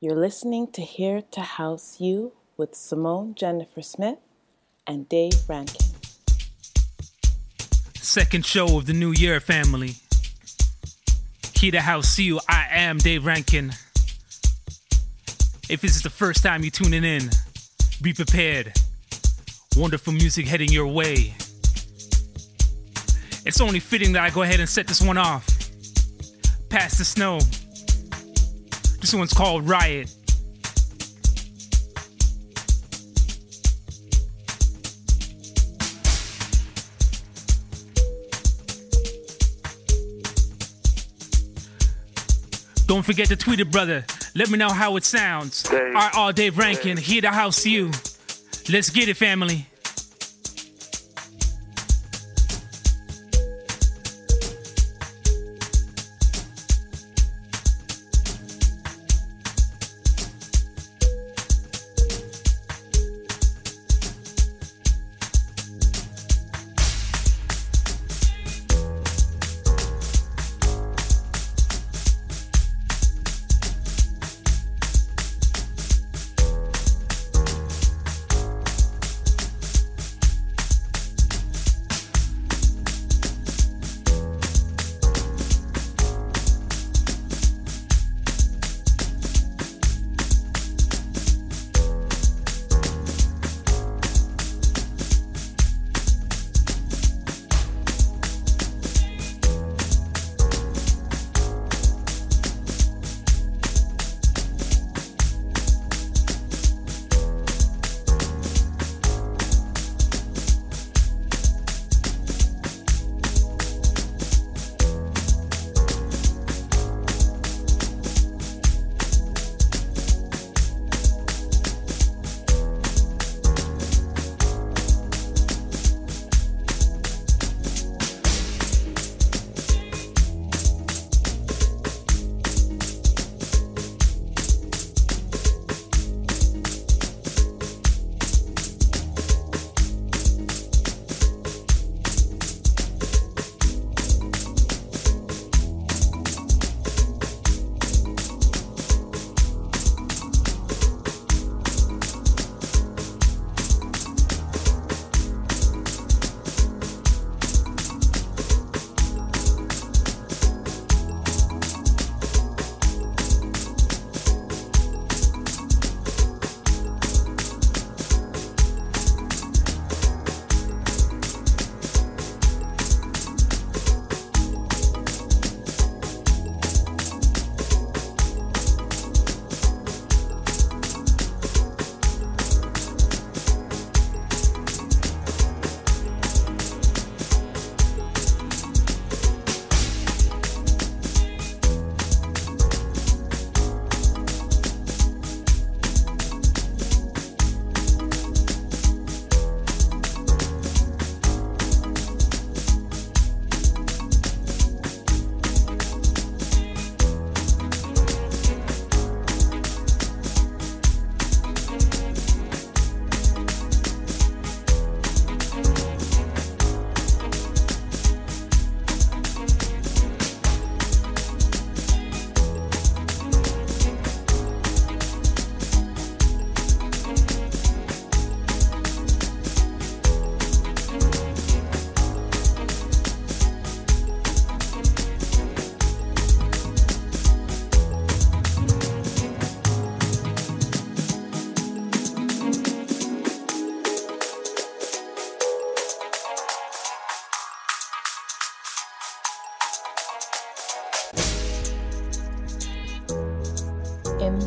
You're listening to Here to House You with Simone Jennifer Smith and Dave Rankin. Second show of the new year, family. Here to House You, I am Dave Rankin. If this is the first time you're tuning in, be prepared. Wonderful music heading your way. It's only fitting that I go ahead and set this one off. Past the snow. This one's called Riot. Don't forget to tweet it, brother. Let me know how it sounds. Dave. RR Dave Rankin, here to house you. Let's get it, family.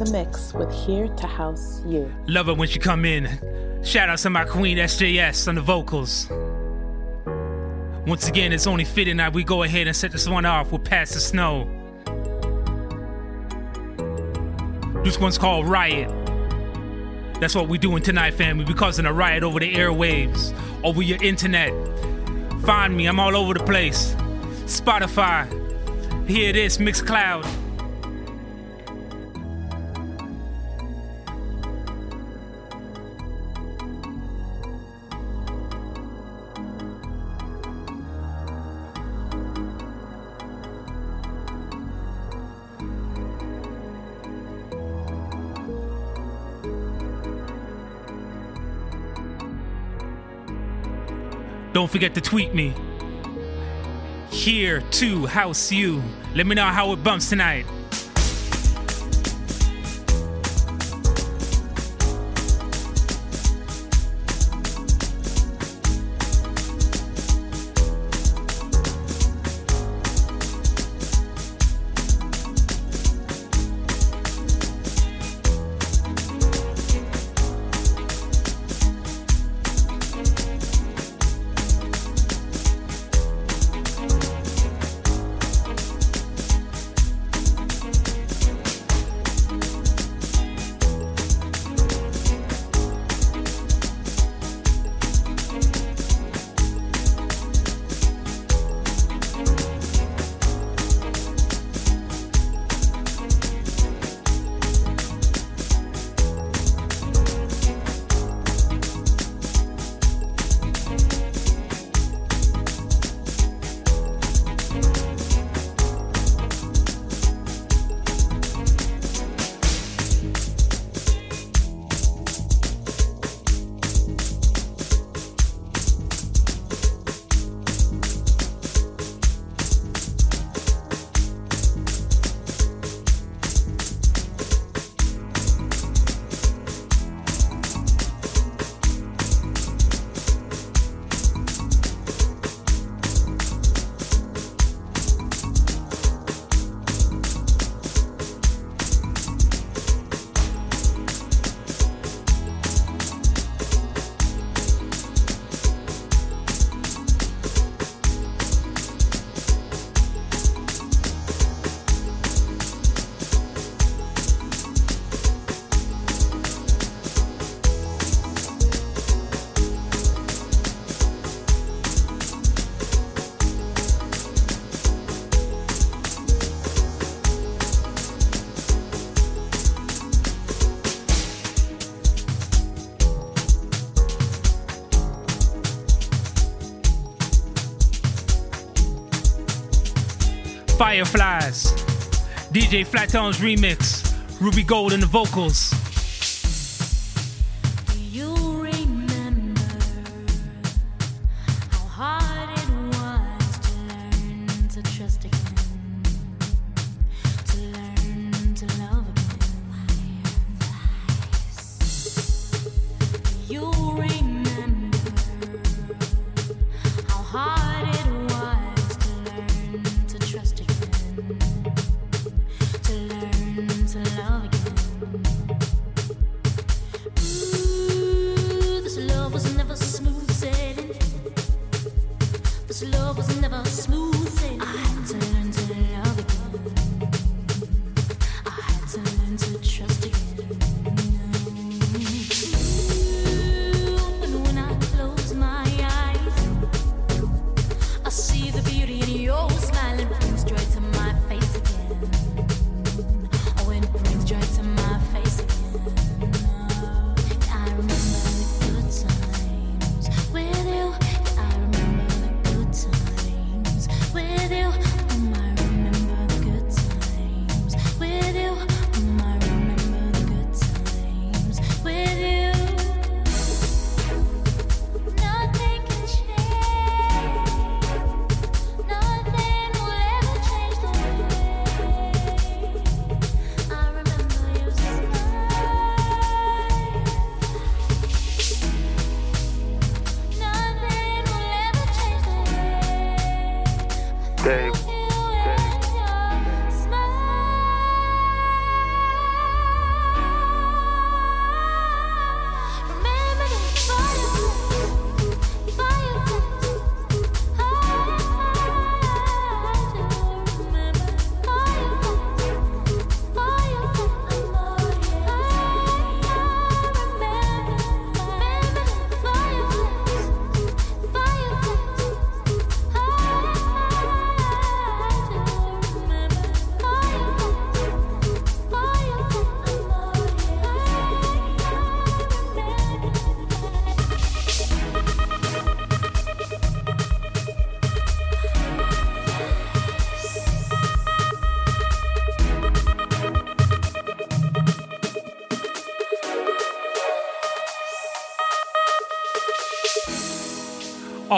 The mix with Here to House You. Love it when she come in. Shout out to my queen SJS on the vocals. Once again, it's only fitting that we go ahead and set this one off with Past the Snow. This one's called Riot. That's what we're doing tonight, family. We're causing a riot over the airwaves, over your internet. Find me, I'm all over the place. Spotify. Here it is, Mixcloud. Don't forget to tweet me. Here to house you. Let me know how it bumps tonight. DJ Flattones remix. Ruby Gold in the vocals.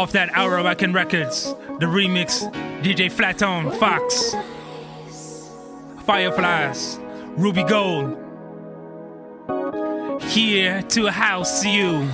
Off that Arawakan Records, the remix, DJ Flatone, Fox, Fireflies, Ruby Gold. Here to house you.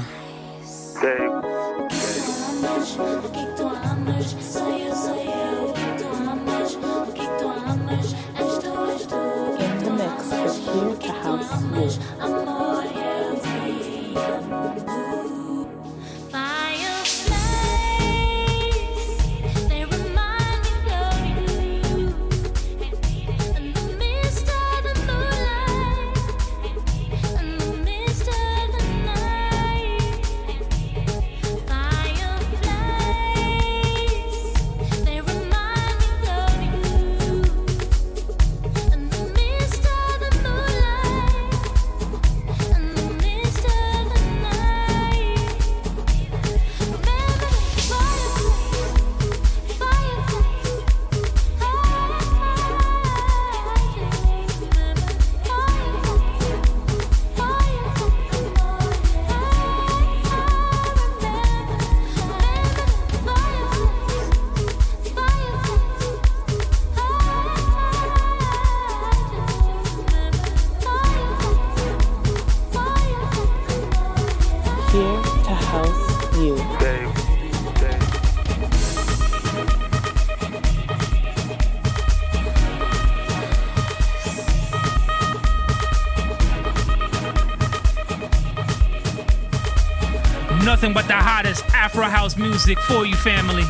House music for you, family.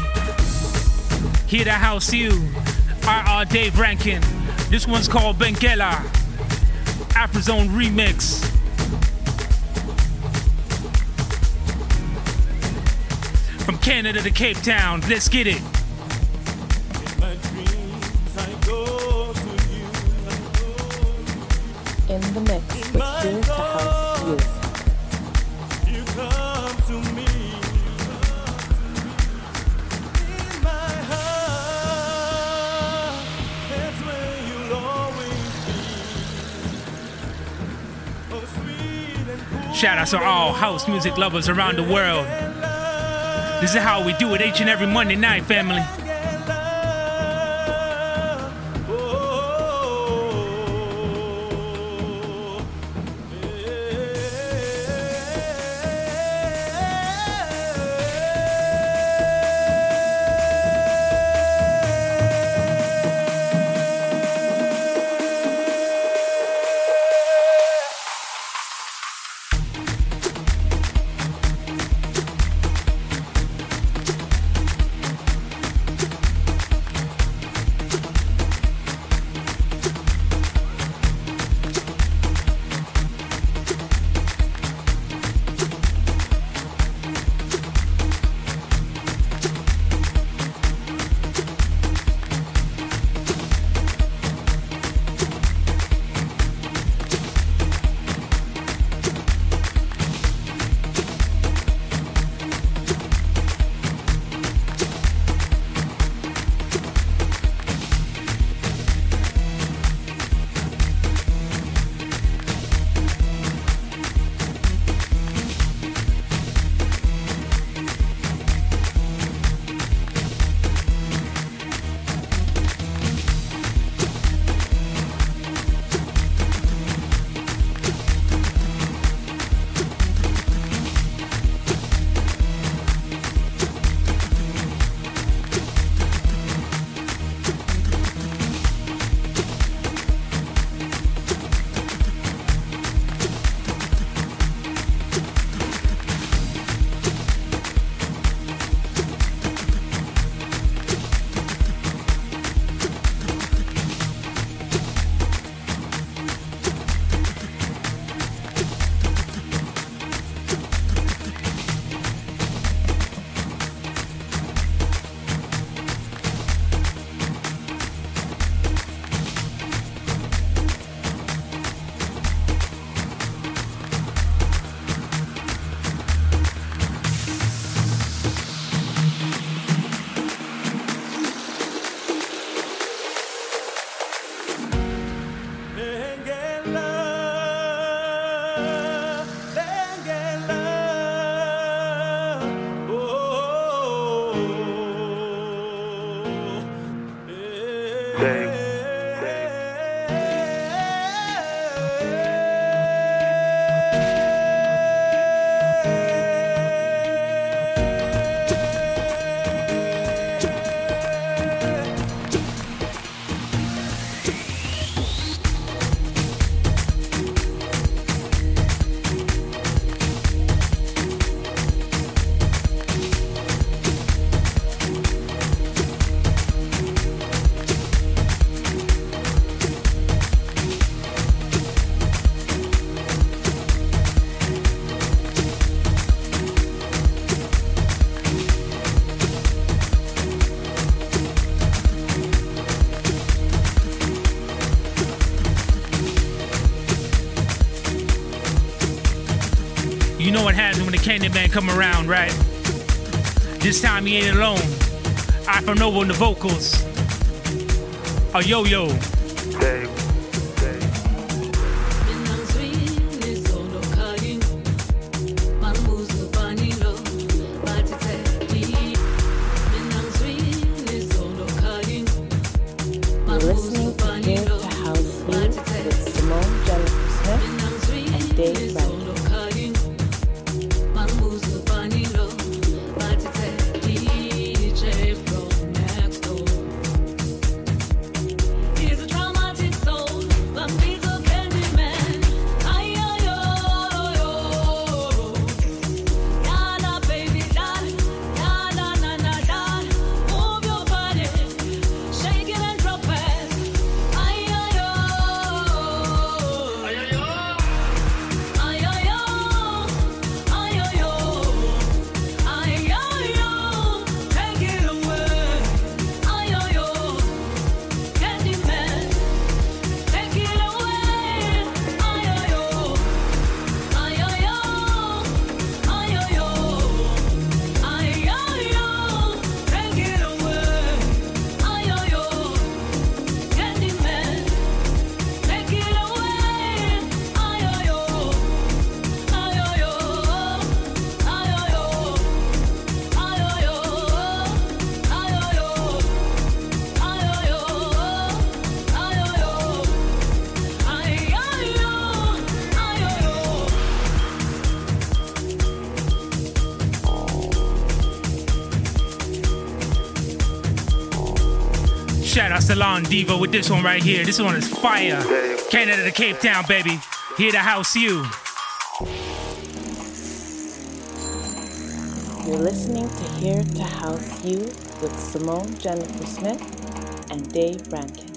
Here to house you, RR Dave Rankin. This one's called Bengela, Afrozone Remix. From Canada to Cape Town, let's get it. In the Shout out to all house music lovers around the world. This is how we do it each and every Monday night, family. Candyman come around, right? This time he ain't alone. I from no one the vocals. Oh, A yo-yo. But with this one right here. This one is fire. Canada to Cape Town, baby. Here to house you. You're listening to Here to House You with Simone Jennifer Smith and Dave Rankin.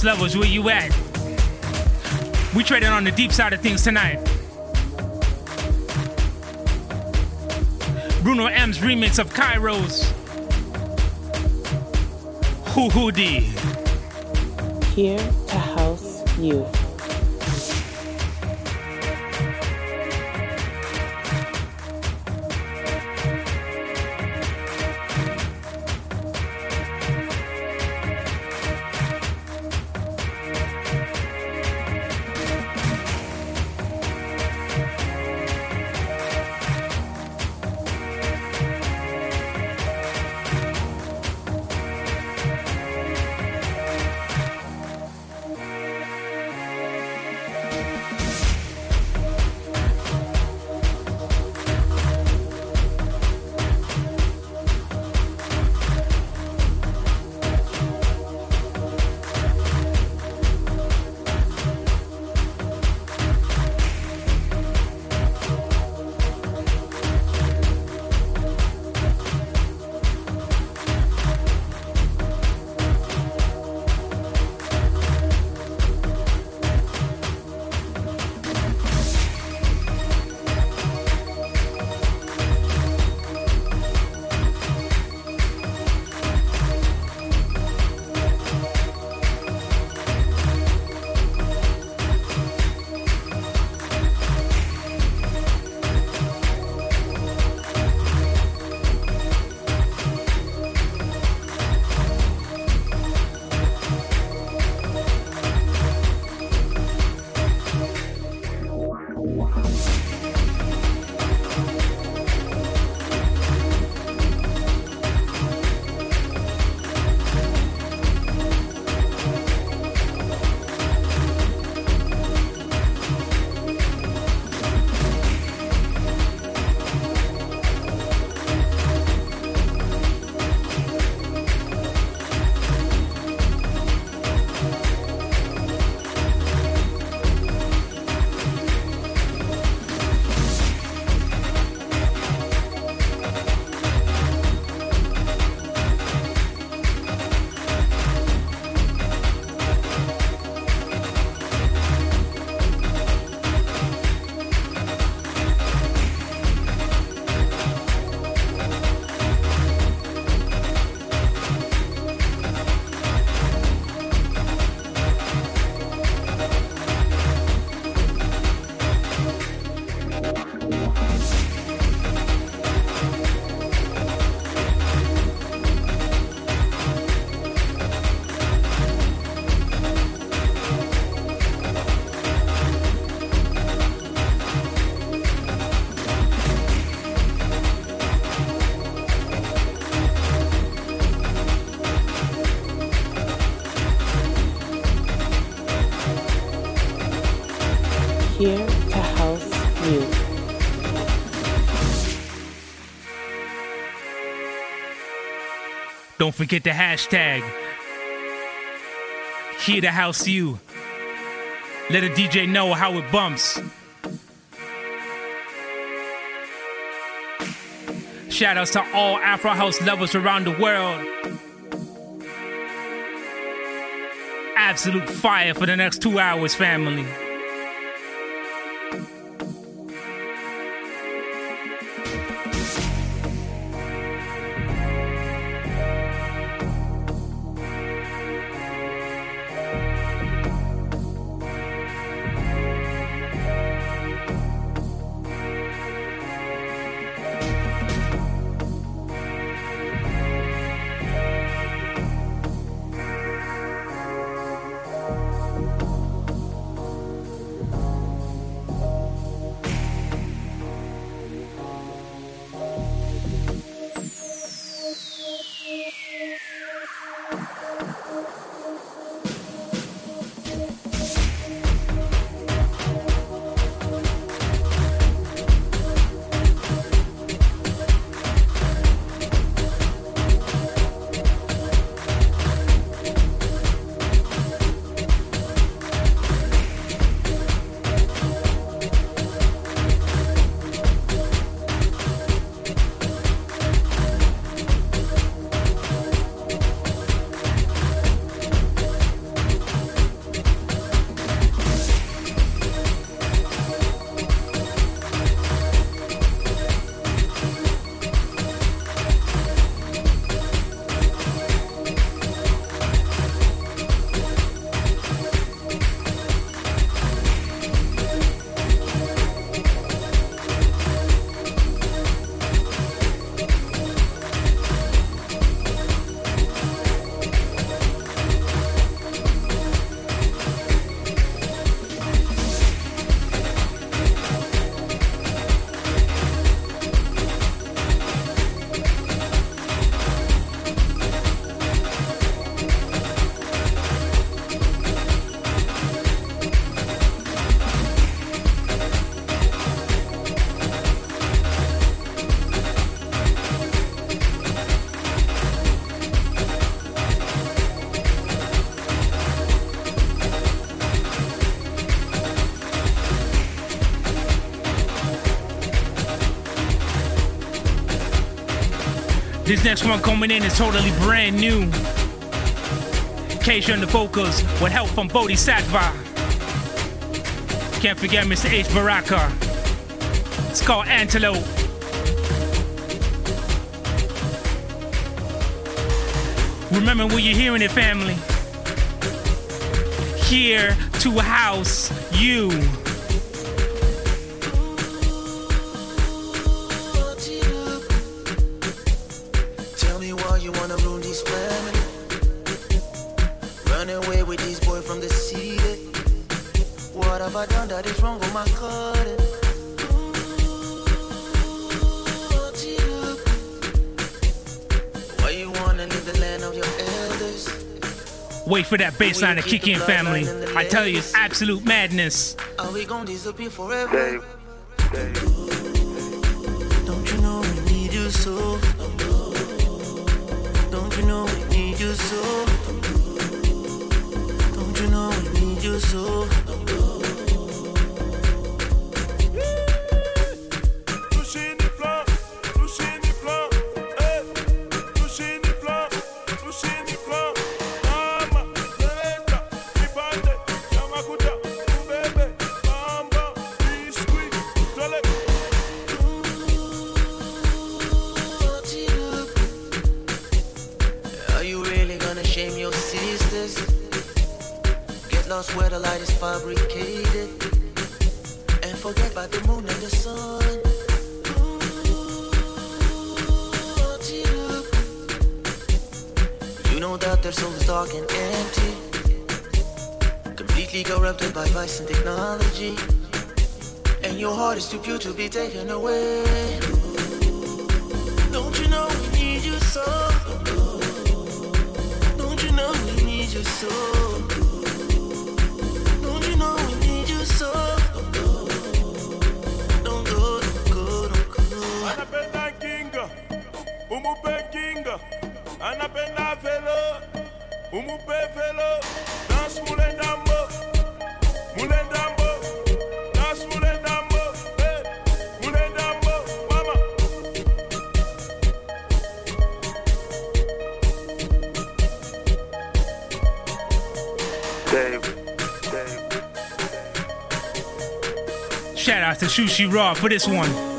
those levels where you at. We trading on the deep side of things tonight. Bruno M's remix of Kairos. Hoo Hoo Here to house you. Here to house you. Don't forget the hashtag. Here to house you. Let a DJ know how it bumps. Shout outs to all Afro House lovers around the world. Absolute fire for the next two hours, family. next one coming in is totally brand new. Occasion the vocals with help from Bodhisattva. Can't forget Mr. H. Baraka. It's called Antelope. Remember what you're hearing it, family. Here to house you. for that bassline to kick in, family. I tell you, it's absolute madness. Are we gonna disappear forever? to be taken away. to Sushi Raw for this one.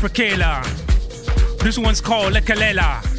for This one's called Lekalela.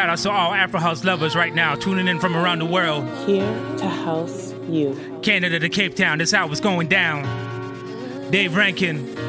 Shout out to all Afro House lovers right now tuning in from around the world. Here to house you. Canada to Cape Town. This how it's going down. Dave Rankin.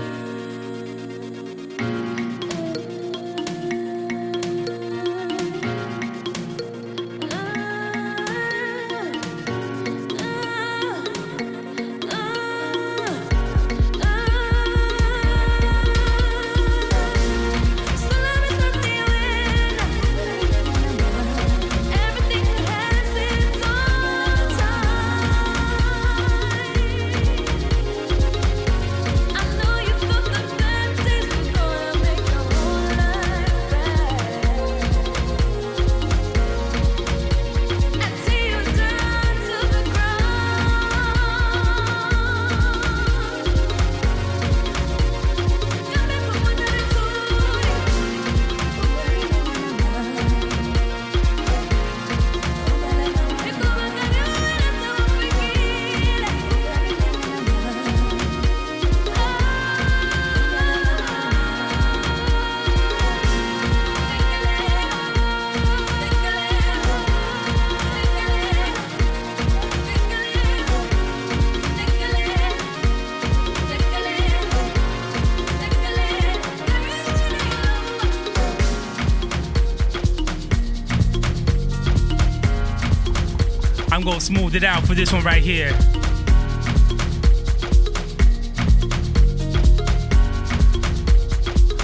It out for this one right here.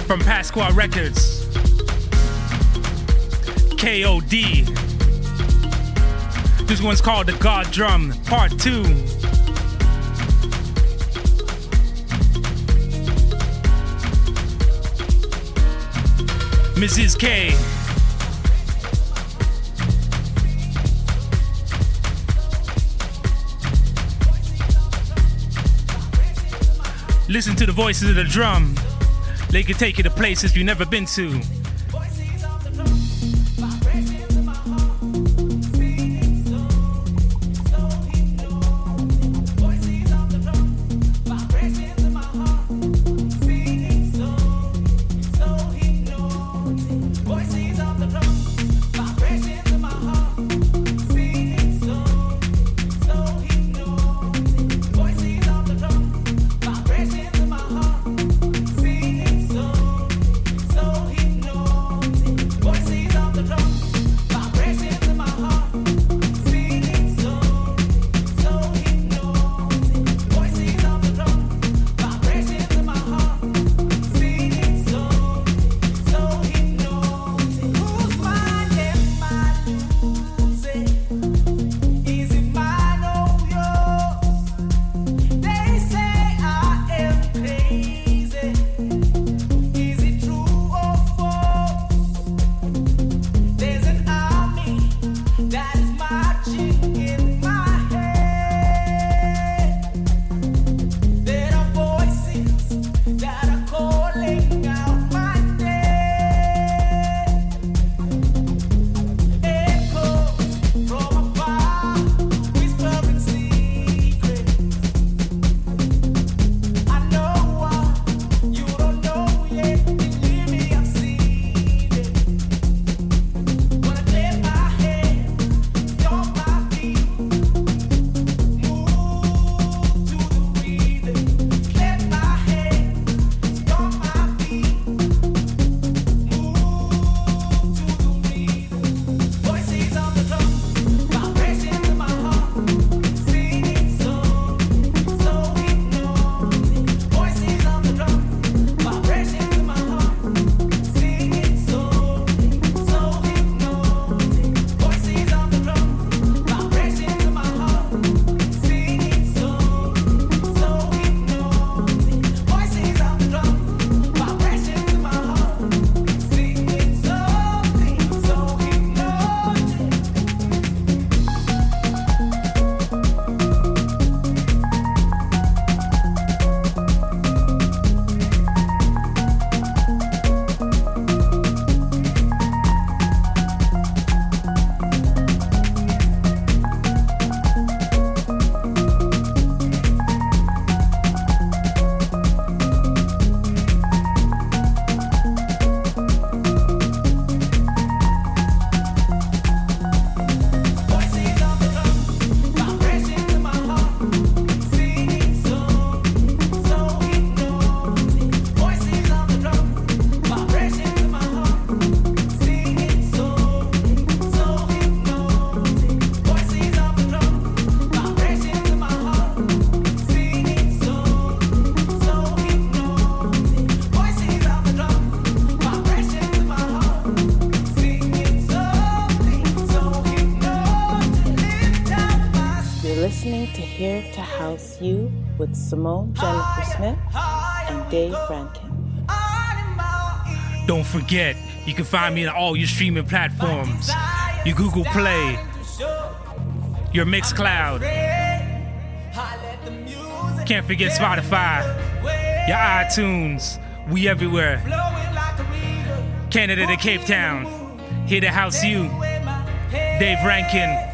From Pasqua Records. KOD. This one's called The God Drum, Part 2. Mrs. K. Listen to the voices of the drum. They can take you to places you've never been to. With Simone Jennifer Smith and Dave Rankin. Don't forget, you can find me on all your streaming platforms. Your Google Play, your Mixcloud. Can't forget Spotify, your iTunes. We everywhere. Canada to Cape Town. Here to house you. Dave Rankin.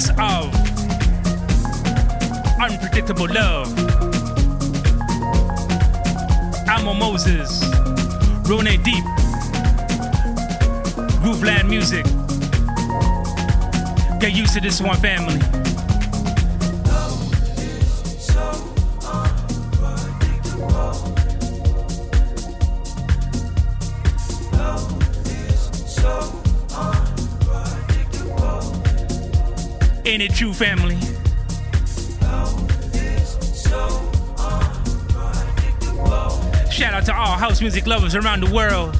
Remix of Unpredictable Love. Alma Moses, Rone Deep, Grooveland Music. Get used to this one, family. True, family? Shout out to all house music lovers around the world.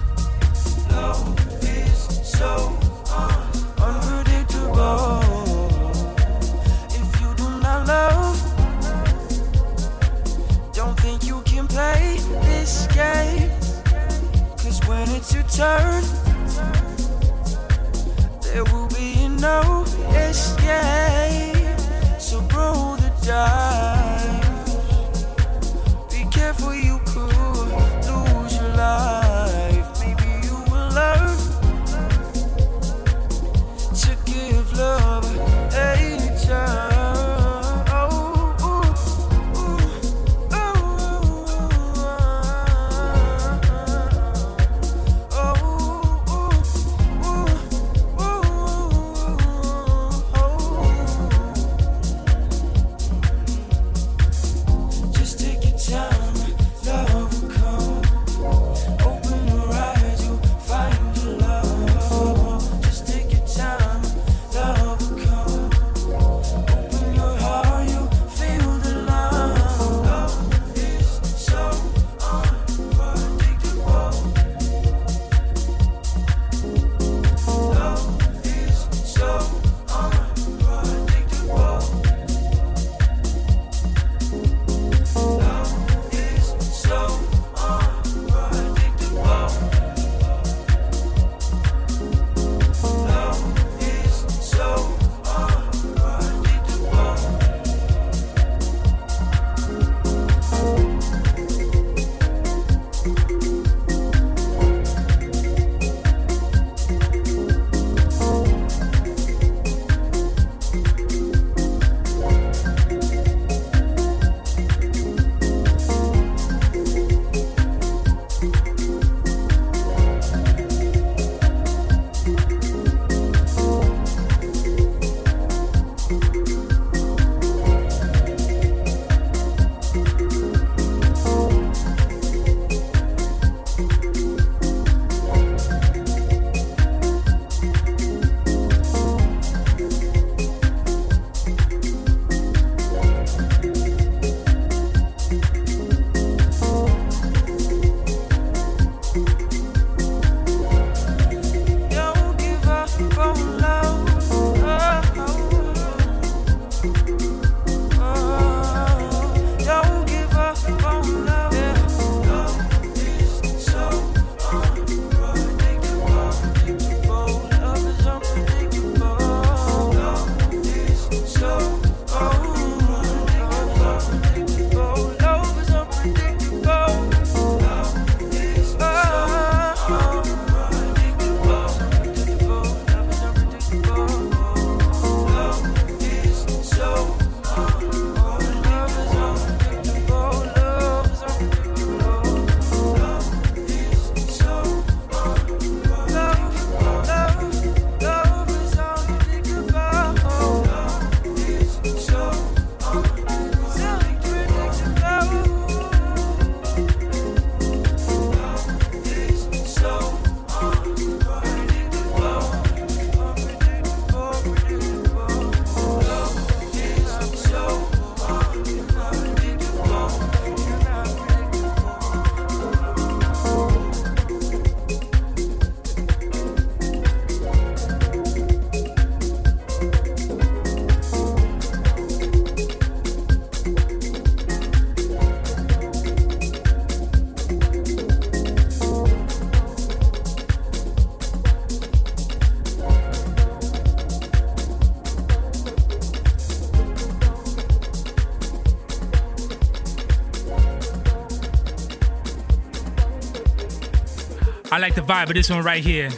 Like the vibe of this one right here.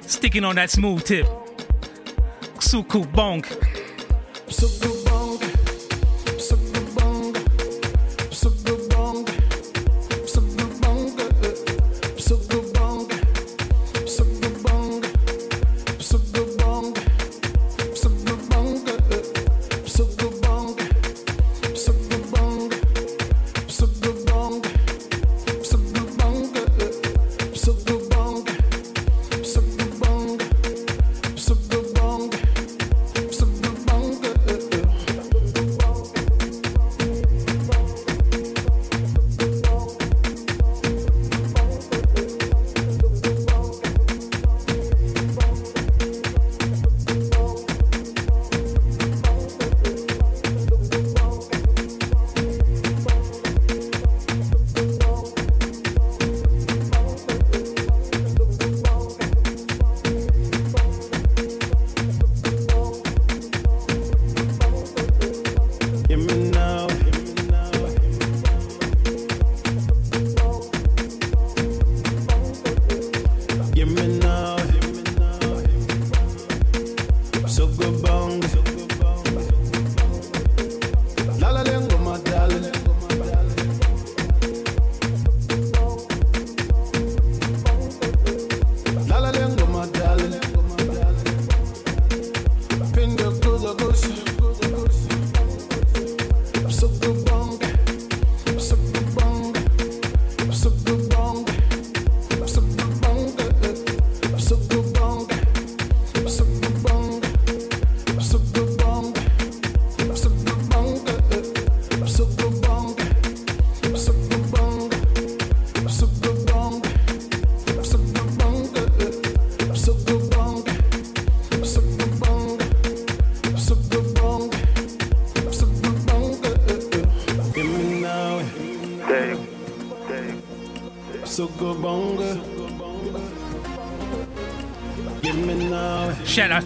Sticking on that smooth tip. Suku Bong.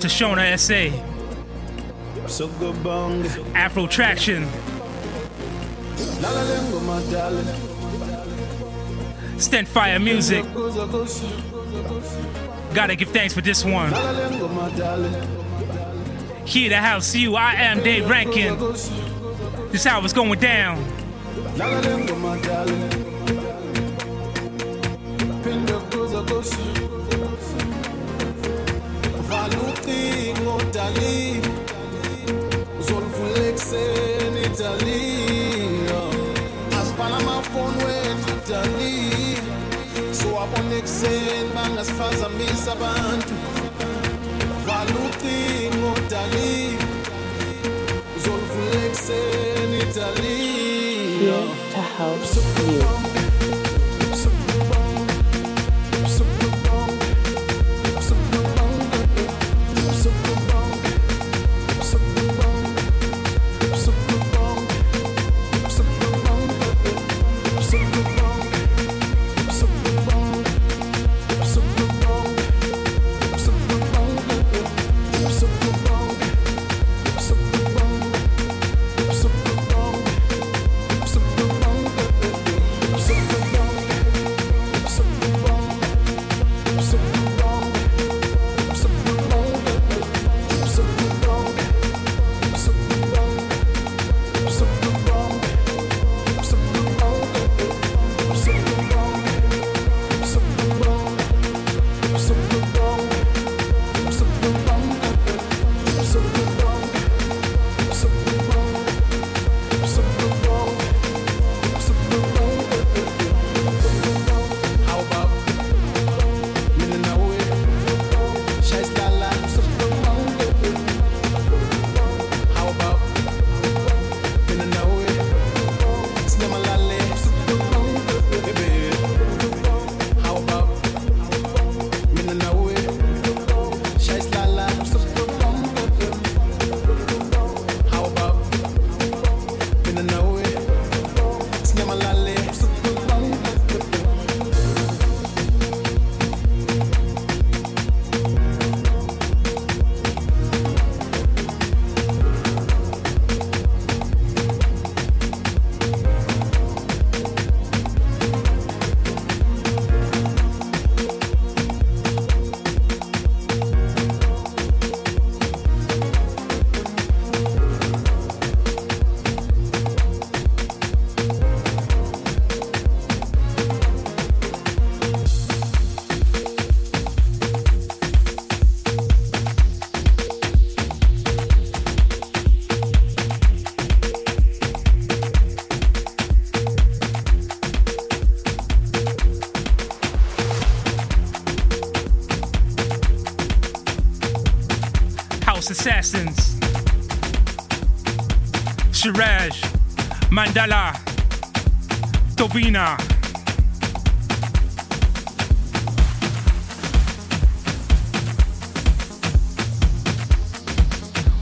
Shout out to Shona SA. Afro Traction. La la lengo madale. Stand Fire Music. Gotta give thanks for this one. La la lengo madale. Here to house you, I am Dave Rankin. This how it's going down. Bangasifazamisa abantu. Assassins. Shiraj, Mandala, Tobina.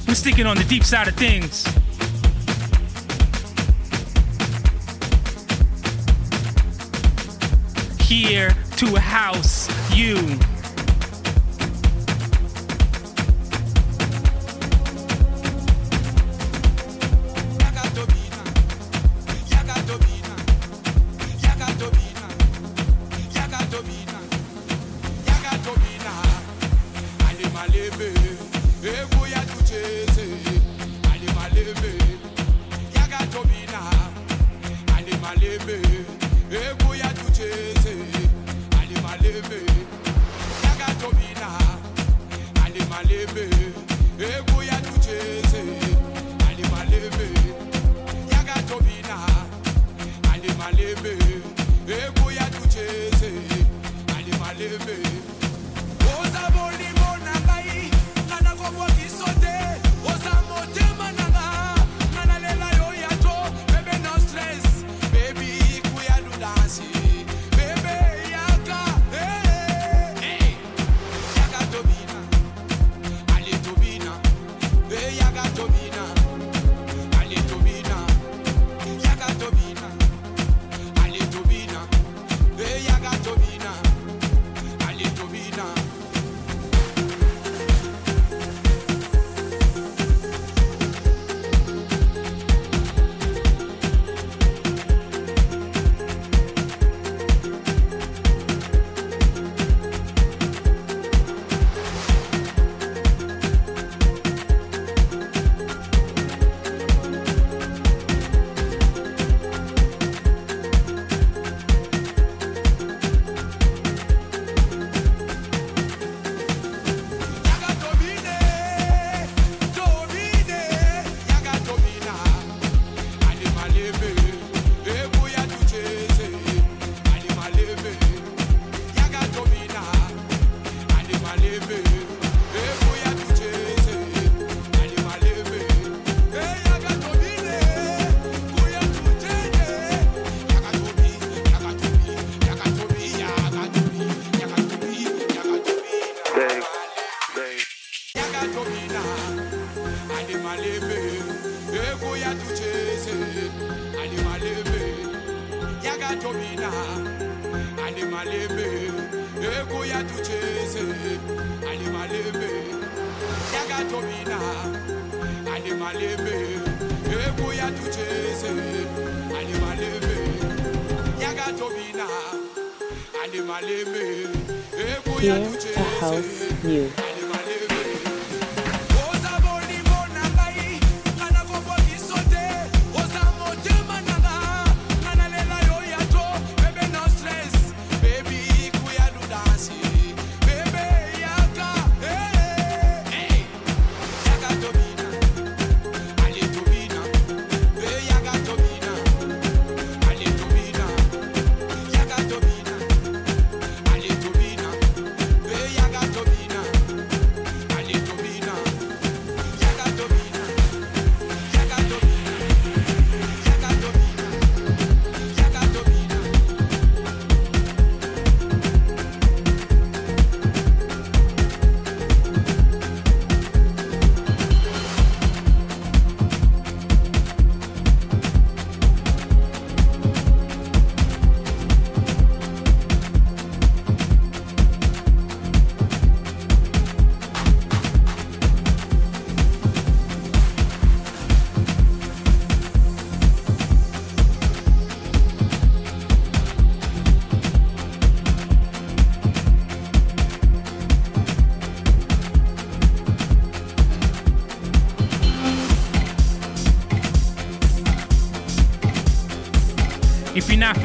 We're sticking on the deep side of things. Here to house you. Here to house you.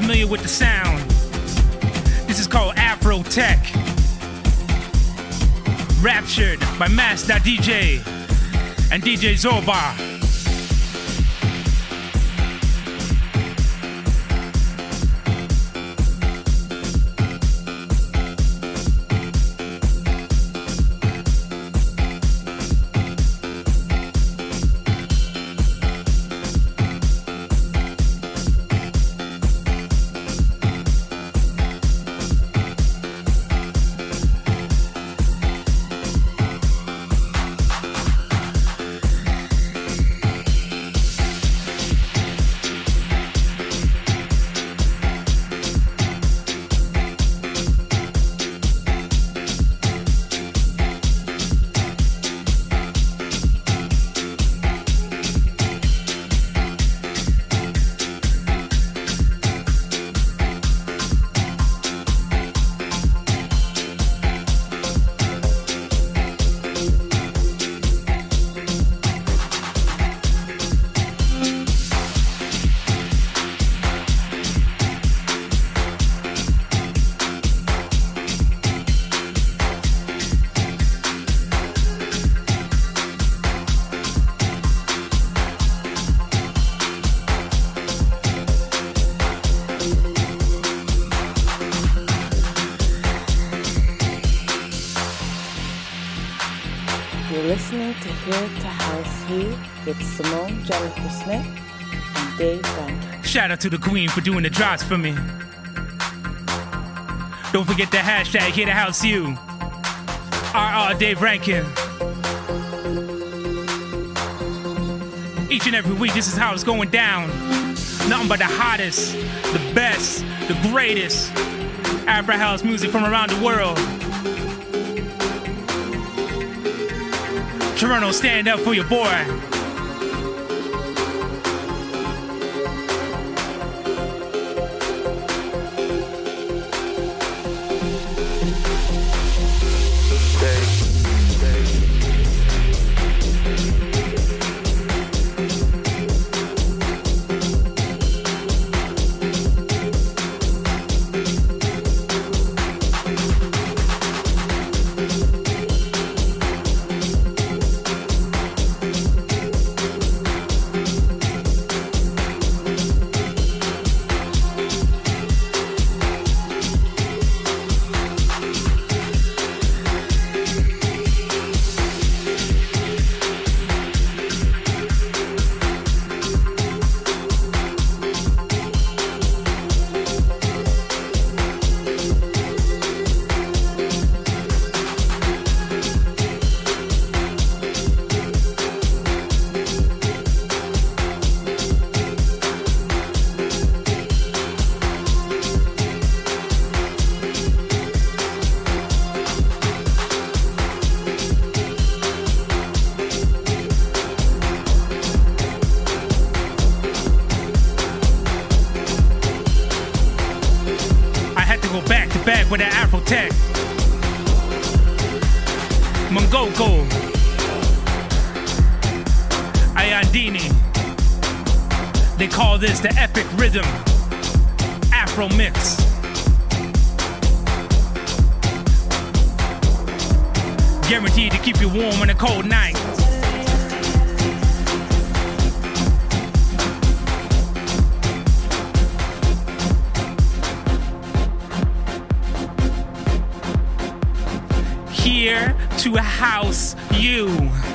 Familiar with the sound, this is called Afro Tech. Raptured by Mass.DJ and DJ Zorba. Shout out to the queen for doing the drops for me. Don't forget the hashtag here to house you. RR Dave Rankin. Each and every week, this is how it's going down. Nothing but the hottest, the best, the greatest Afro house music from around the world. Toronto, stand up for your boy. Go back to back with that Afro Tech. Mongoko. Ayandini. They call this the epic rhythm. Afro mix. Guaranteed to keep you warm on a cold night. To a house you.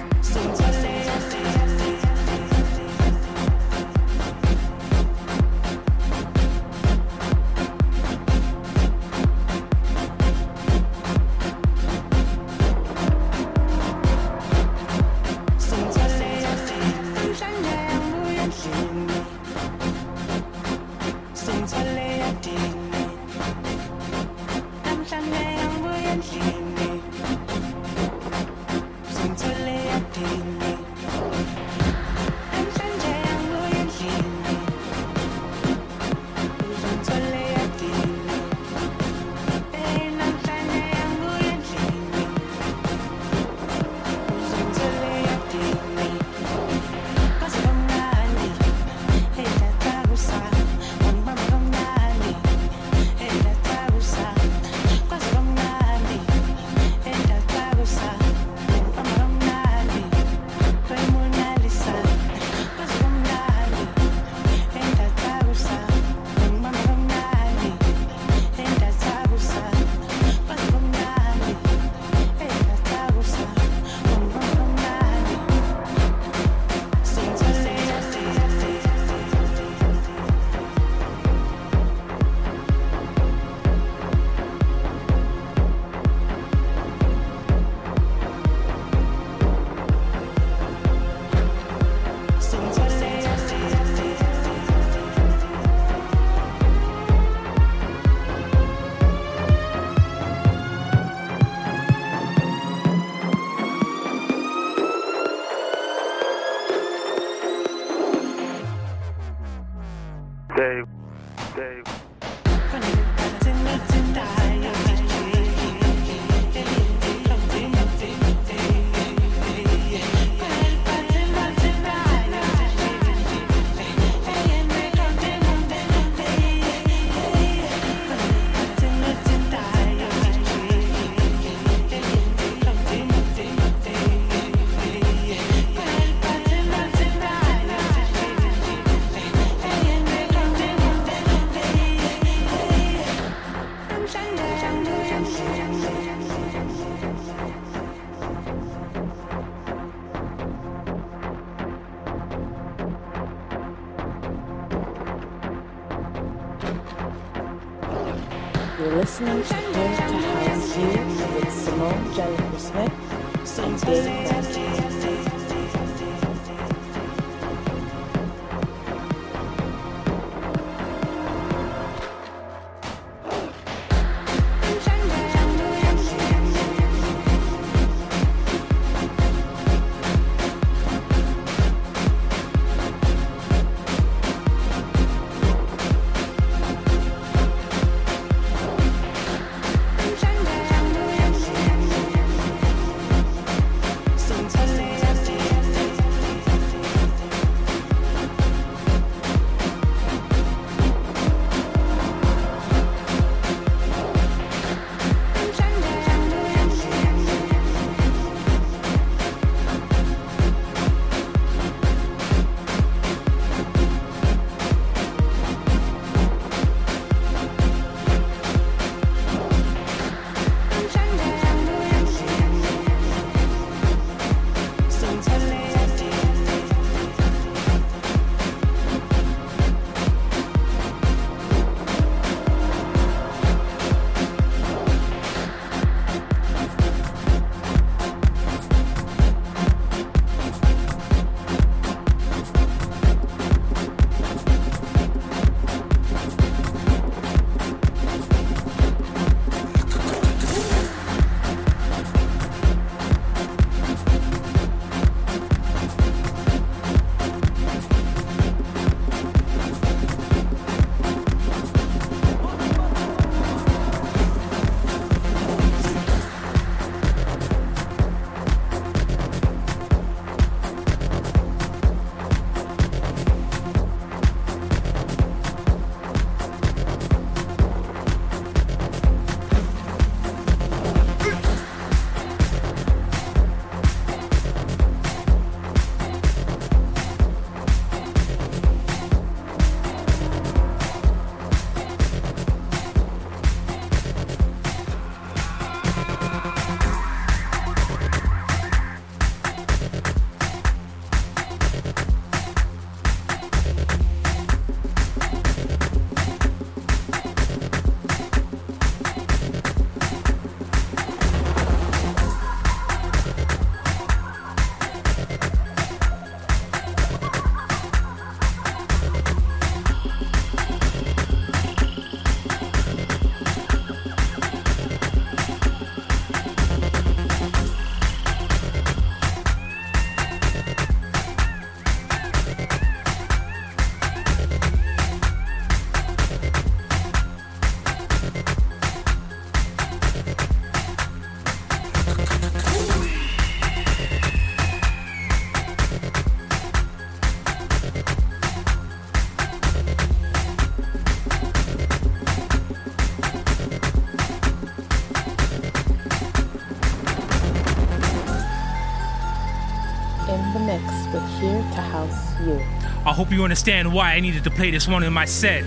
Hope you understand why I needed to play this one in my set.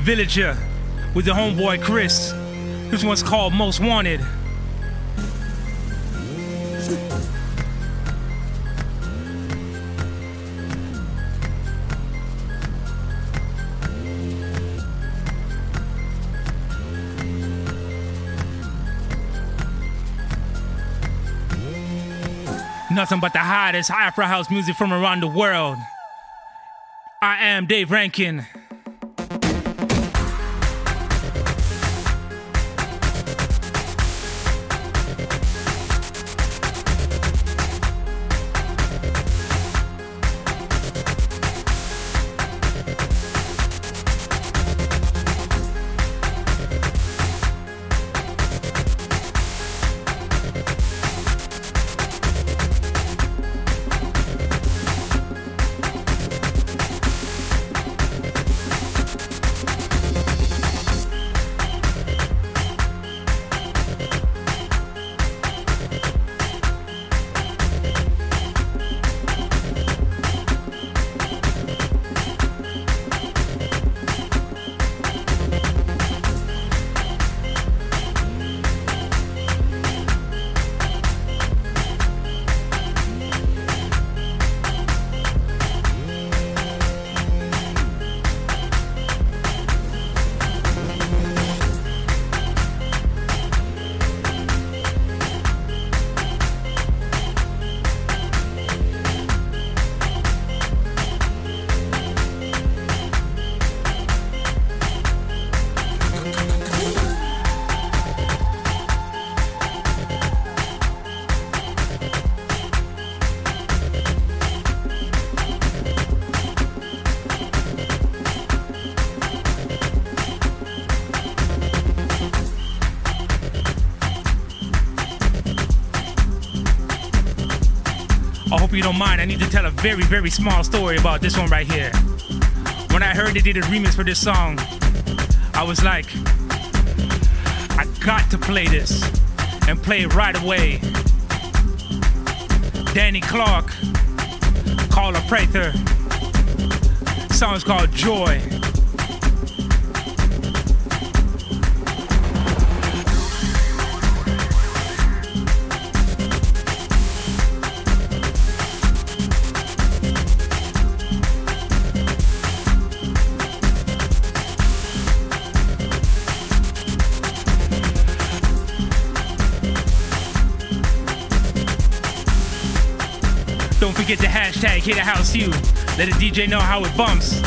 Villager with the homeboy Chris. This one's called Most Wanted. Nothing but the hottest Afro house music from around the world. I am Dave Rankin. Don't mind, I need to tell a very, very small story about this one right here. When I heard they did a remix for this song, I was like, I got to play this and play it right away. Danny Clark, Carla Prather. Song's called Joy. Don't the hashtag Here to House You. Let a DJ know how it bumps.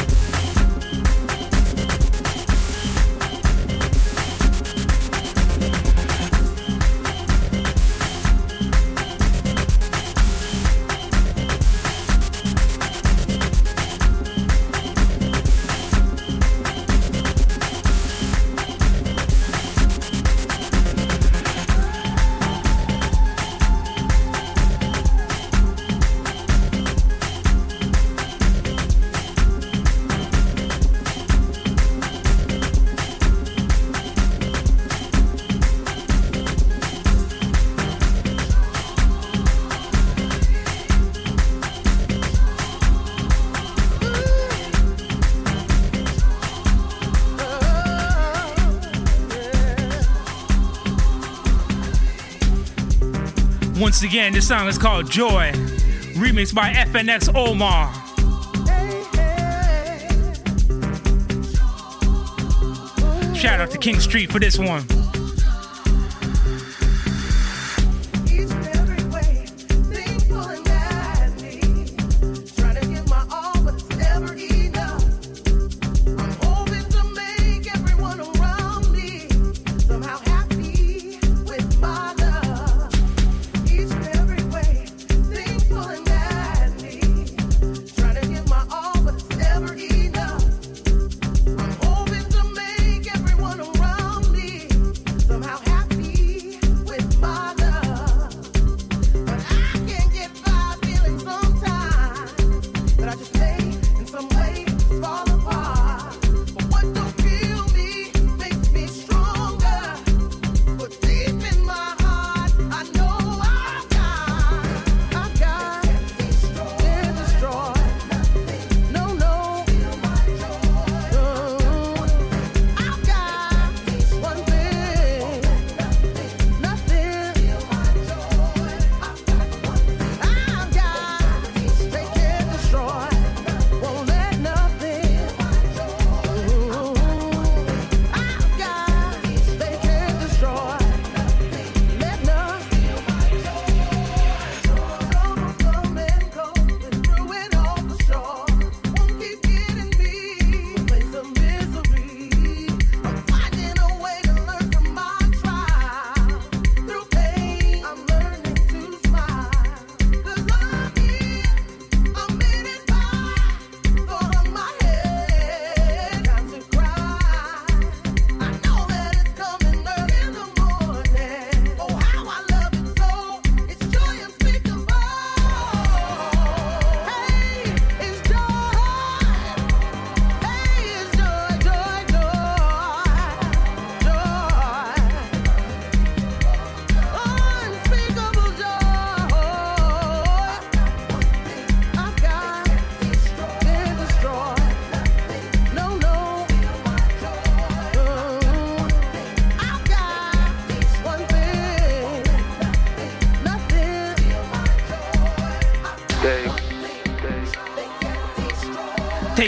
Once again, this song is called Joy, remixed by FNX Omar. Shout out to King Street for this one.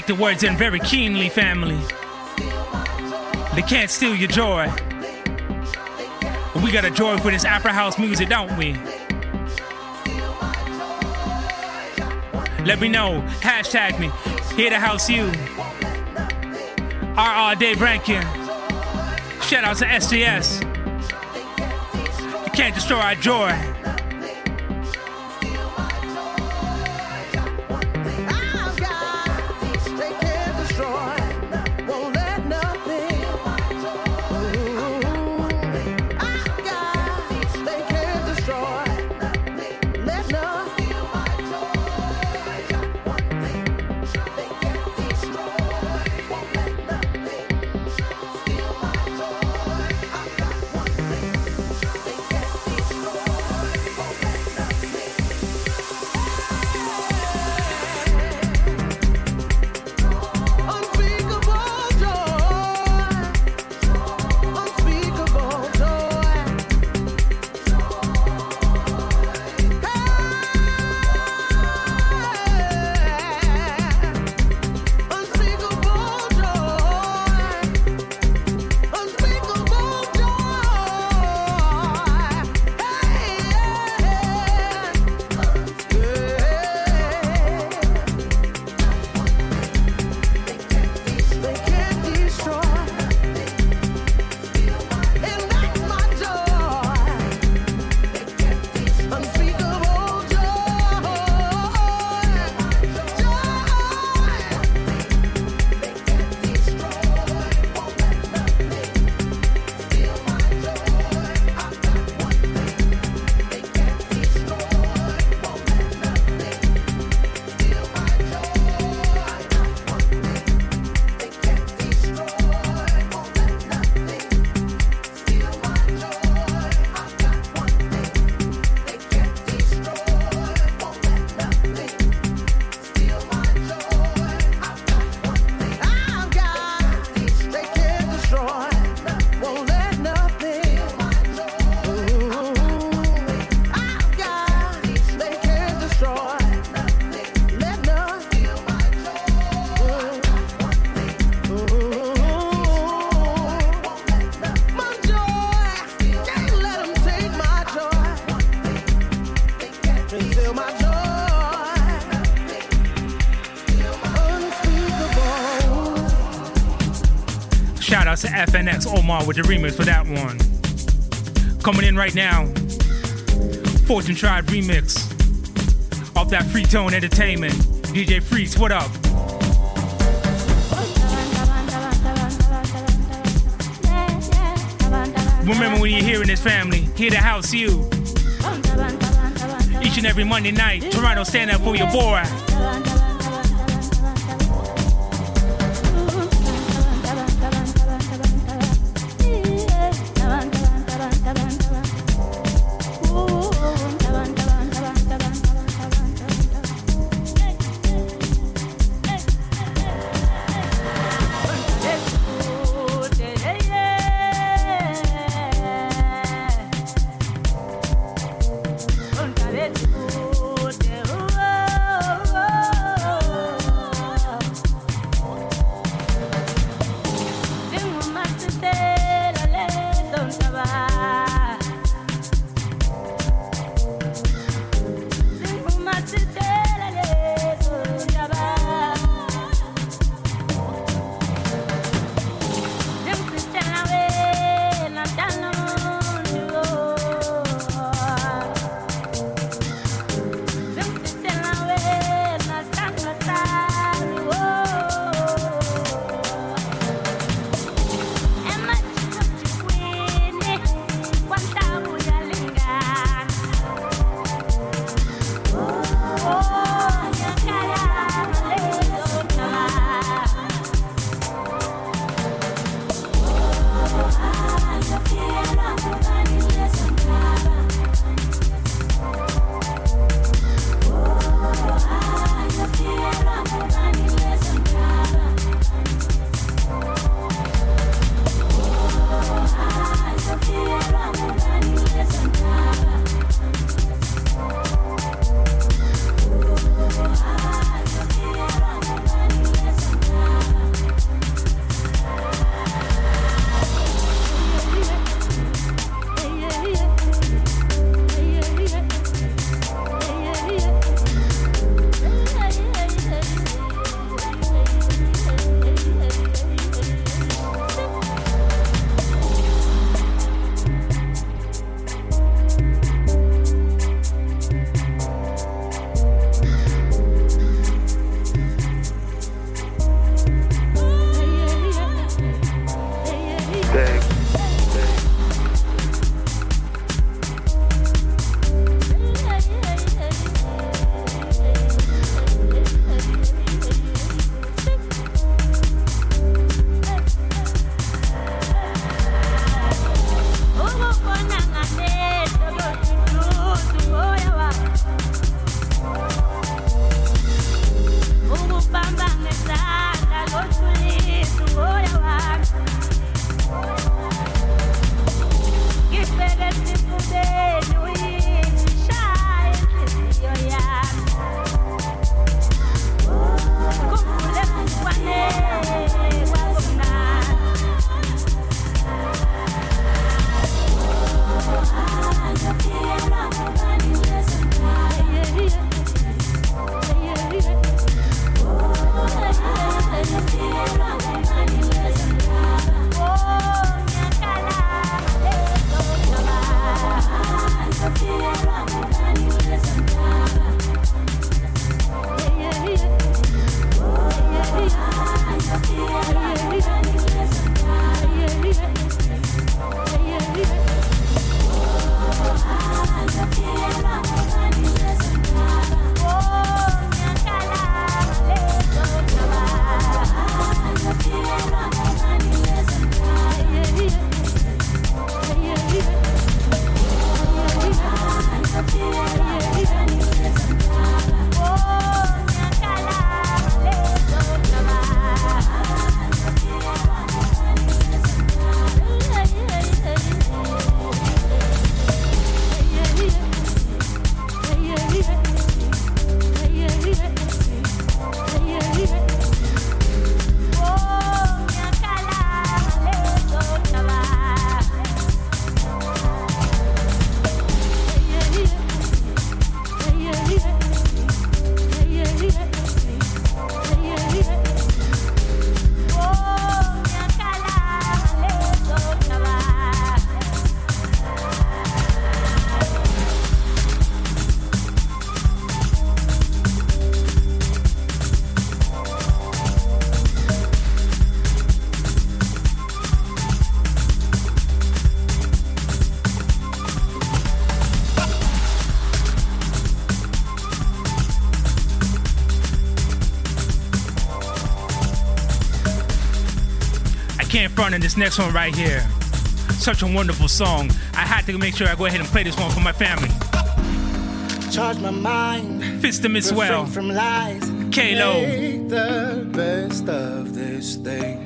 Take the words in very keenly, family. They can't steal your joy. We got a joy for this Afro house music, don't we? Let me know. Hashtag me. Here to house you. RR Dave Rankin. Shout out to SJS. You can't destroy our joy. To FNX Omar with the remix for that one. Coming in right now, Fortune Tribe remix off that Free Tone Entertainment. DJ Freaks, what up? Remember when you're here in this family, here to house you. Each and every Monday night, Toronto stand up for your boy. Can't this next one right here. Such a wonderful song. I had to make sure I go ahead and play this one for my family. Charge my mind. Fist them as well. From lies. Kalo. Make the best of this day.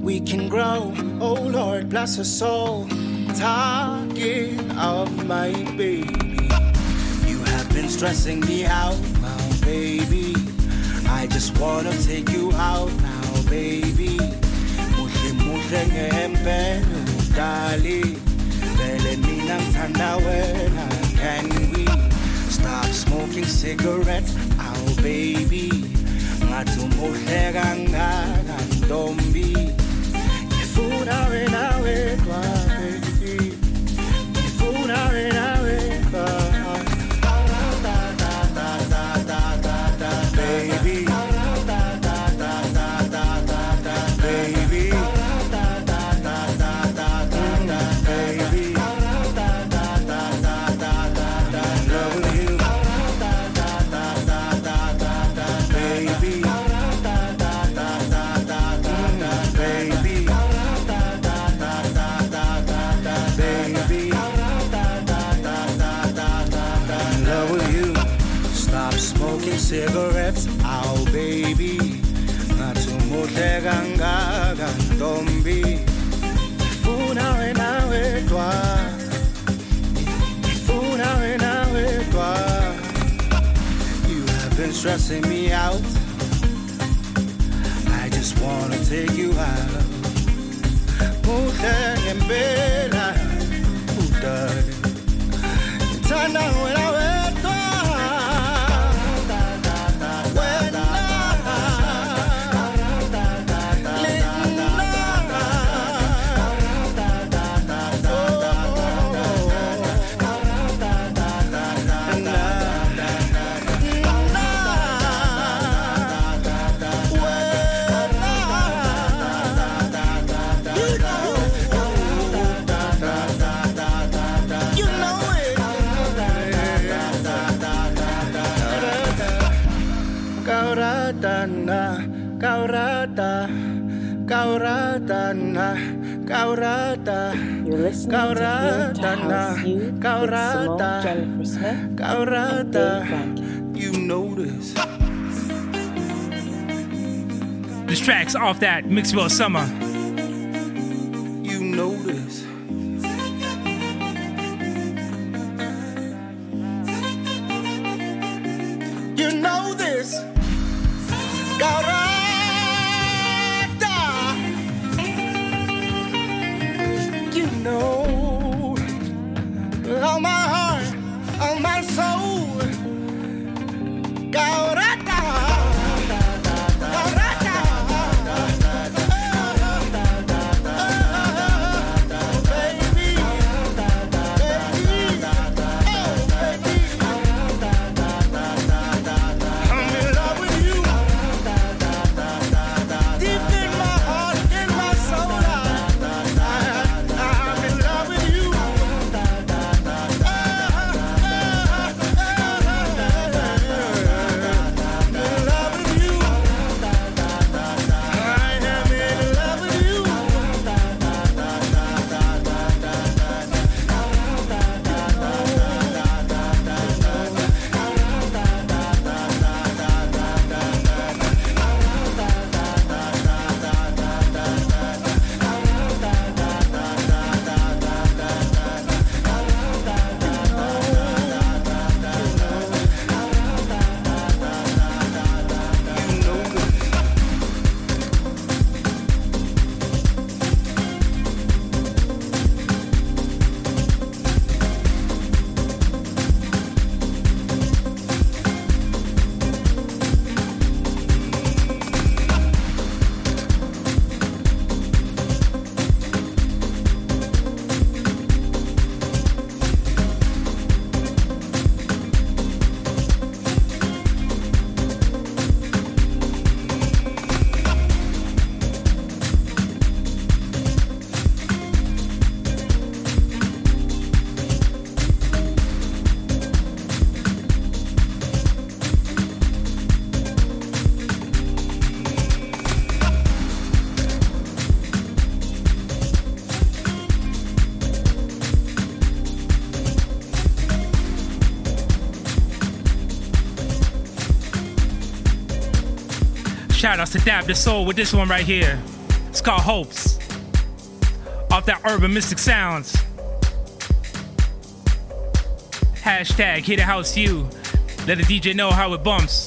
We can grow. Oh Lord, bless her soul. Talking of my baby. You have been stressing me out, my baby. I just wanna take you out now, baby. Ngempela udali. Vele mina ngithanda wena. Can we stop smoking cigarettes? Oh baby. Ngathi umuhle kangaka ntombi. Ngifuna wena wedwa baby. Ngifuna wena stressing me out. I just wanna take you out. Ngempela, udale. Ngithanda wena wedwa. Wena. Kaurata, You're listening to Here to House You with Kaurata. Simone Jennifer Smith and Dave Kaurata, Rankin. you know this. This track's off that Mixville Summer. You know this. You know this. Garada. Know. To Dab the Soul with this one right here. It's called Hopes. Off that Urban Mystic Sounds. Hashtag Here to House You. Let the DJ know how it bumps.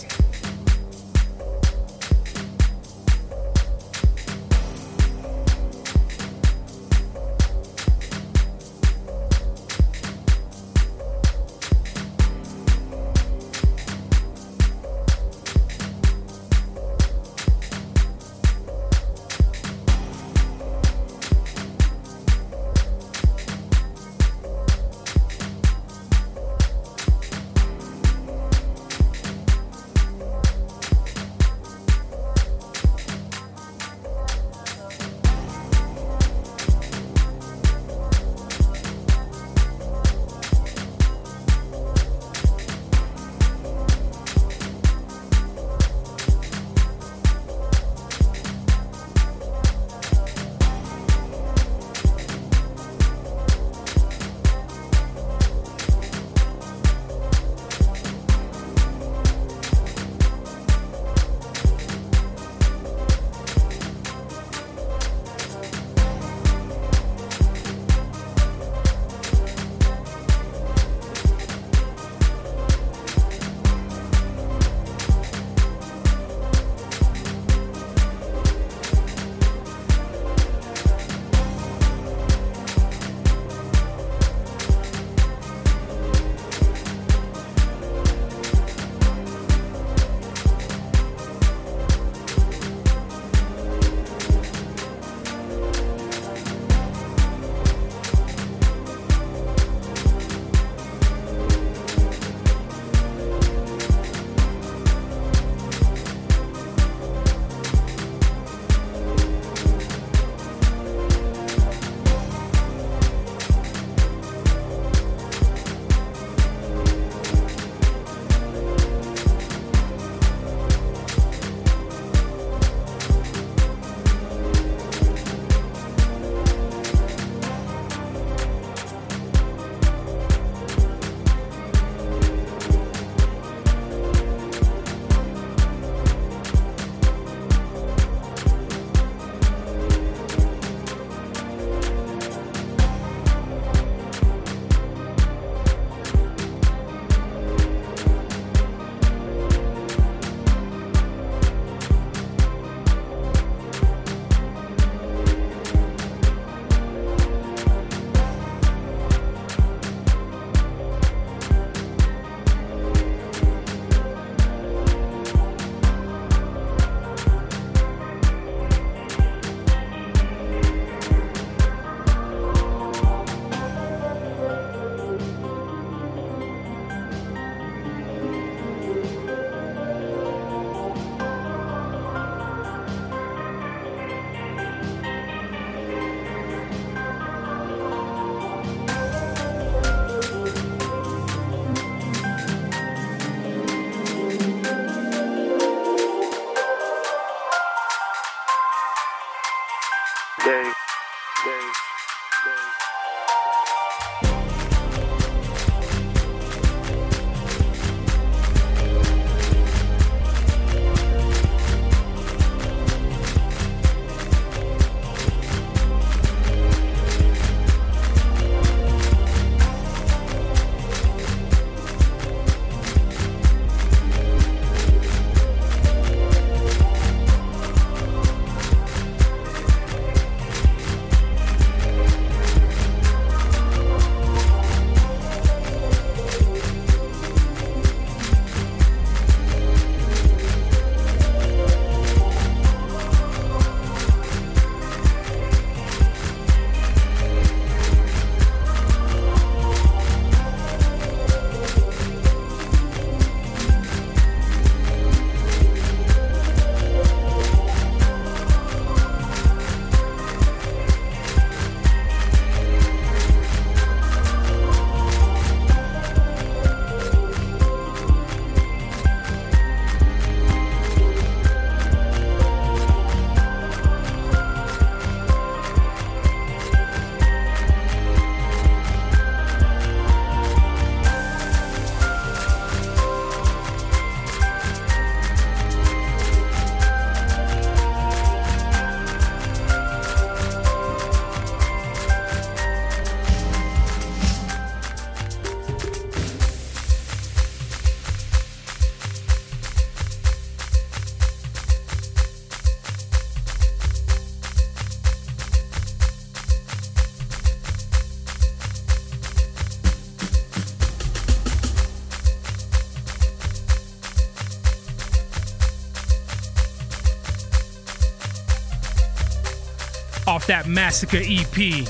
That Massacre EP.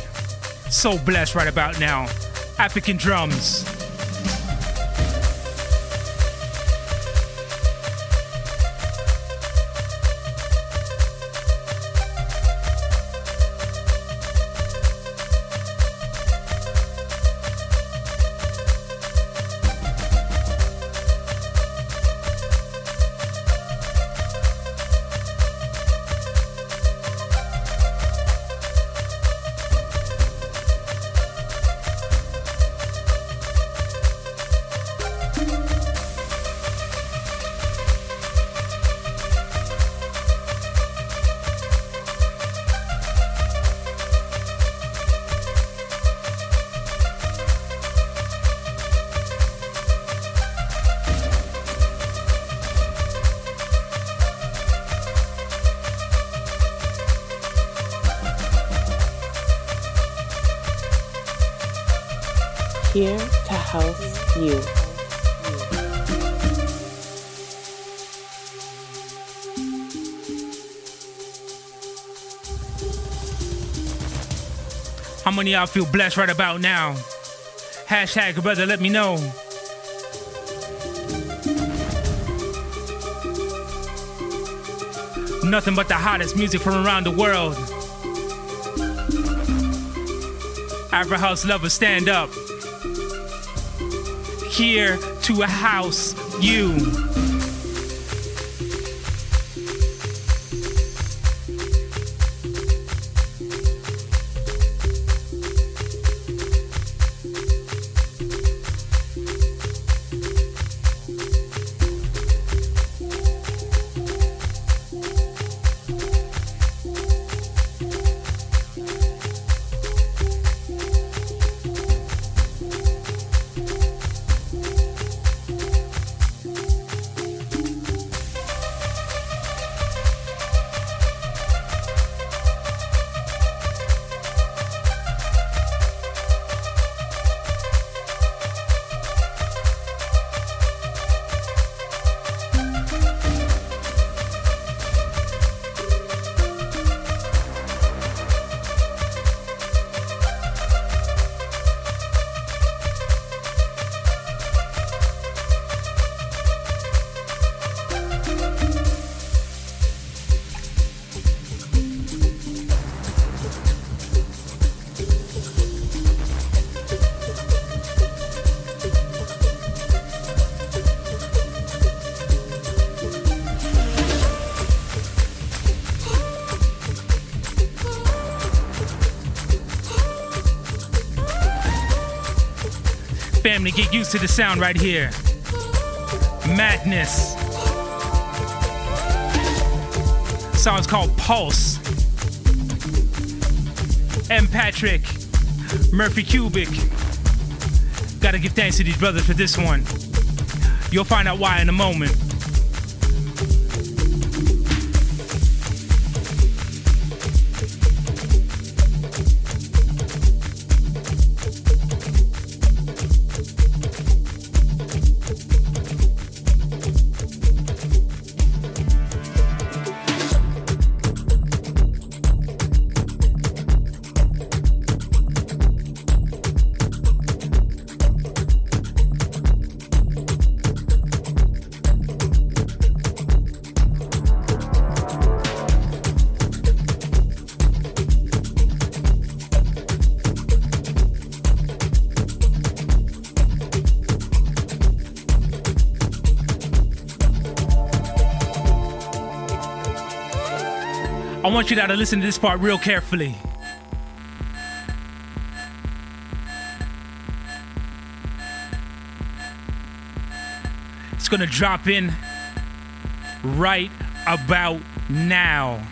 So blessed right about now. African drums. Y'all feel blessed right about now? Hashtag brother, let me know. Nothing but the hottest music from around the world. Afro House lovers, stand up. Here to a house you. To the sound right here. Madness. Song's called Pulse. M. Patrick, Murphy Cubic. Gotta give thanks to these brothers for this one. You'll find out why in a moment. I want you now to listen to this part real carefully. It's gonna drop in right about now.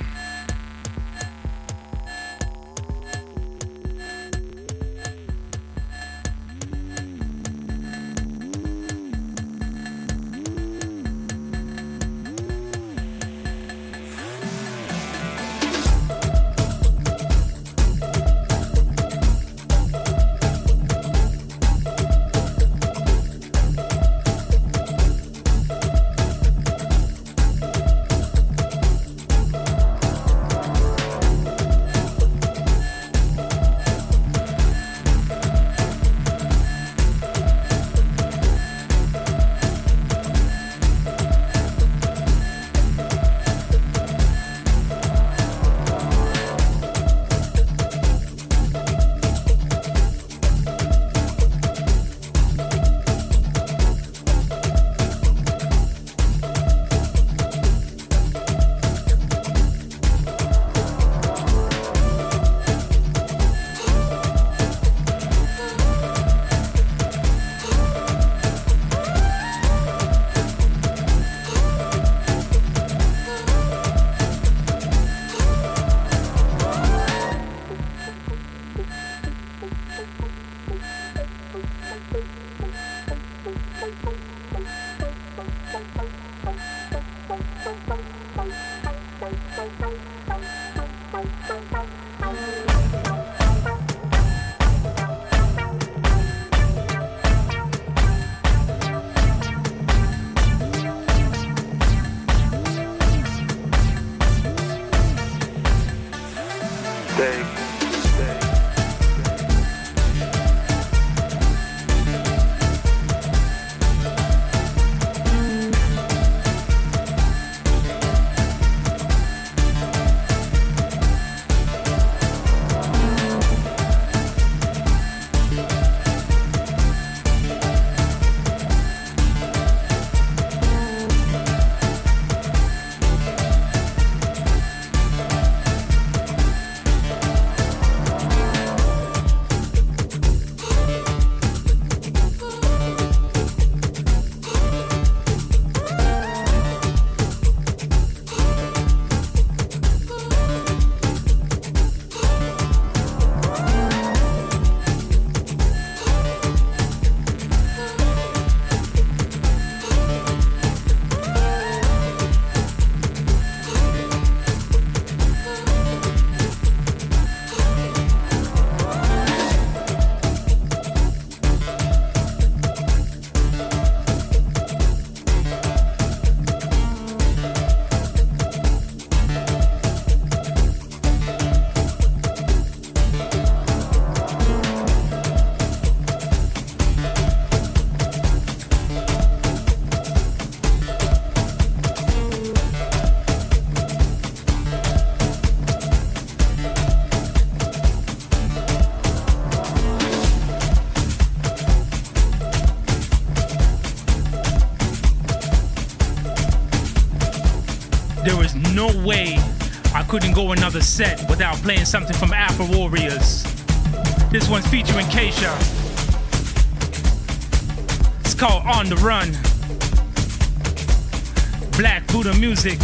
go another set without playing something from Afro Warriors. This one's featuring Keisha. It's called On the Run. Black Buddha Music.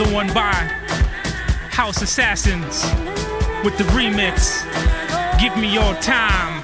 another one by House Assassins with the remix. Give me your time.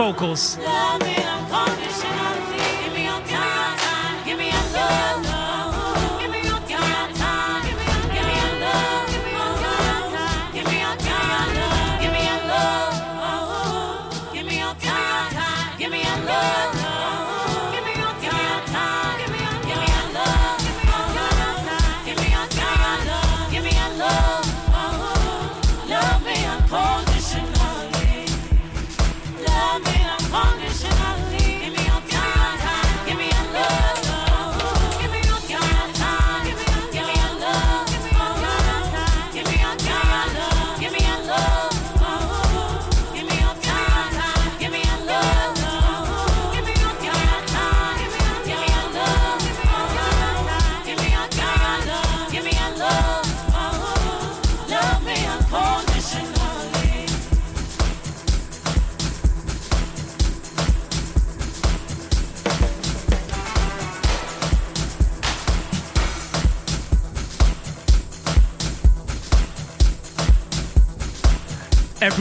Vocals.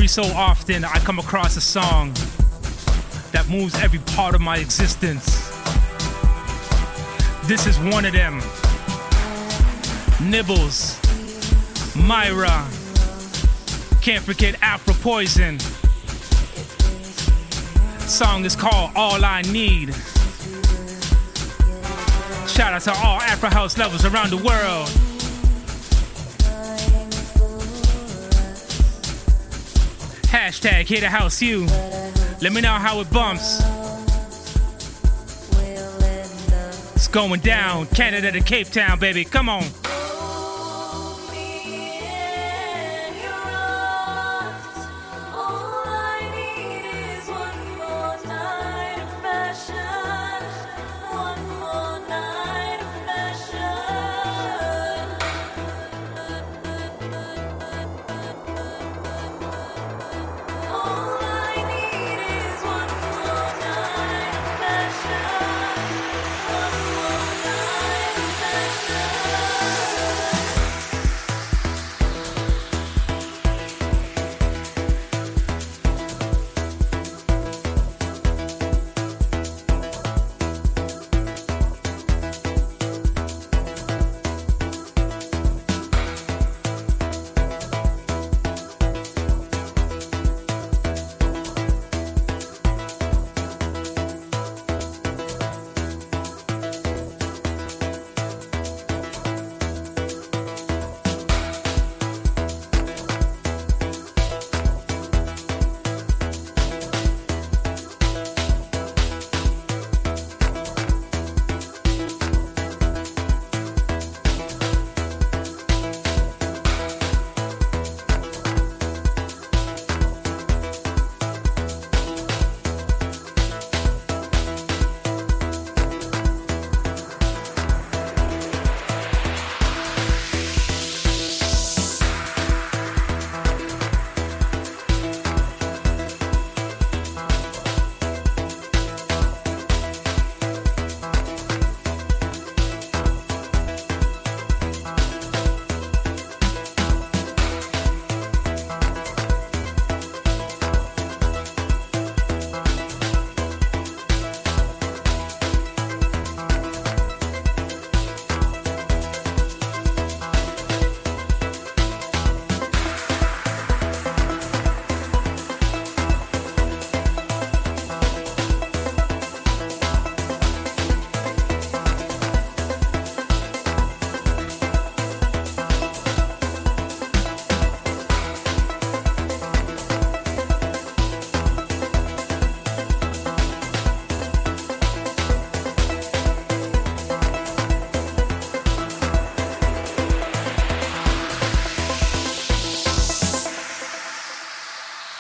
so often I come across a song that moves every part of my existence. This is one of them. Nibbles, Myra, can't forget Afro Poison. Song is called All I Need. Shout out to all Afro House lovers around the world. Hashtag Here to House You. Let me know how it bumps. It's going down. Canada to Cape Town, baby. Come on.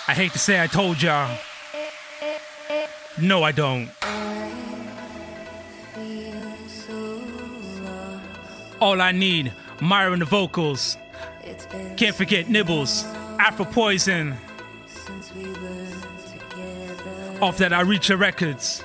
I hate to say I told y'all. No, I don't. All I need, Myra the vocals. Can't forget Nibbles, Afro Poison. Off that I Reach Your Records.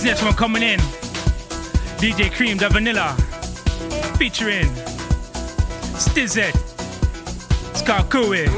This next one coming in? DJ Cream the Vanilla. Featuring Stizette Skarkui.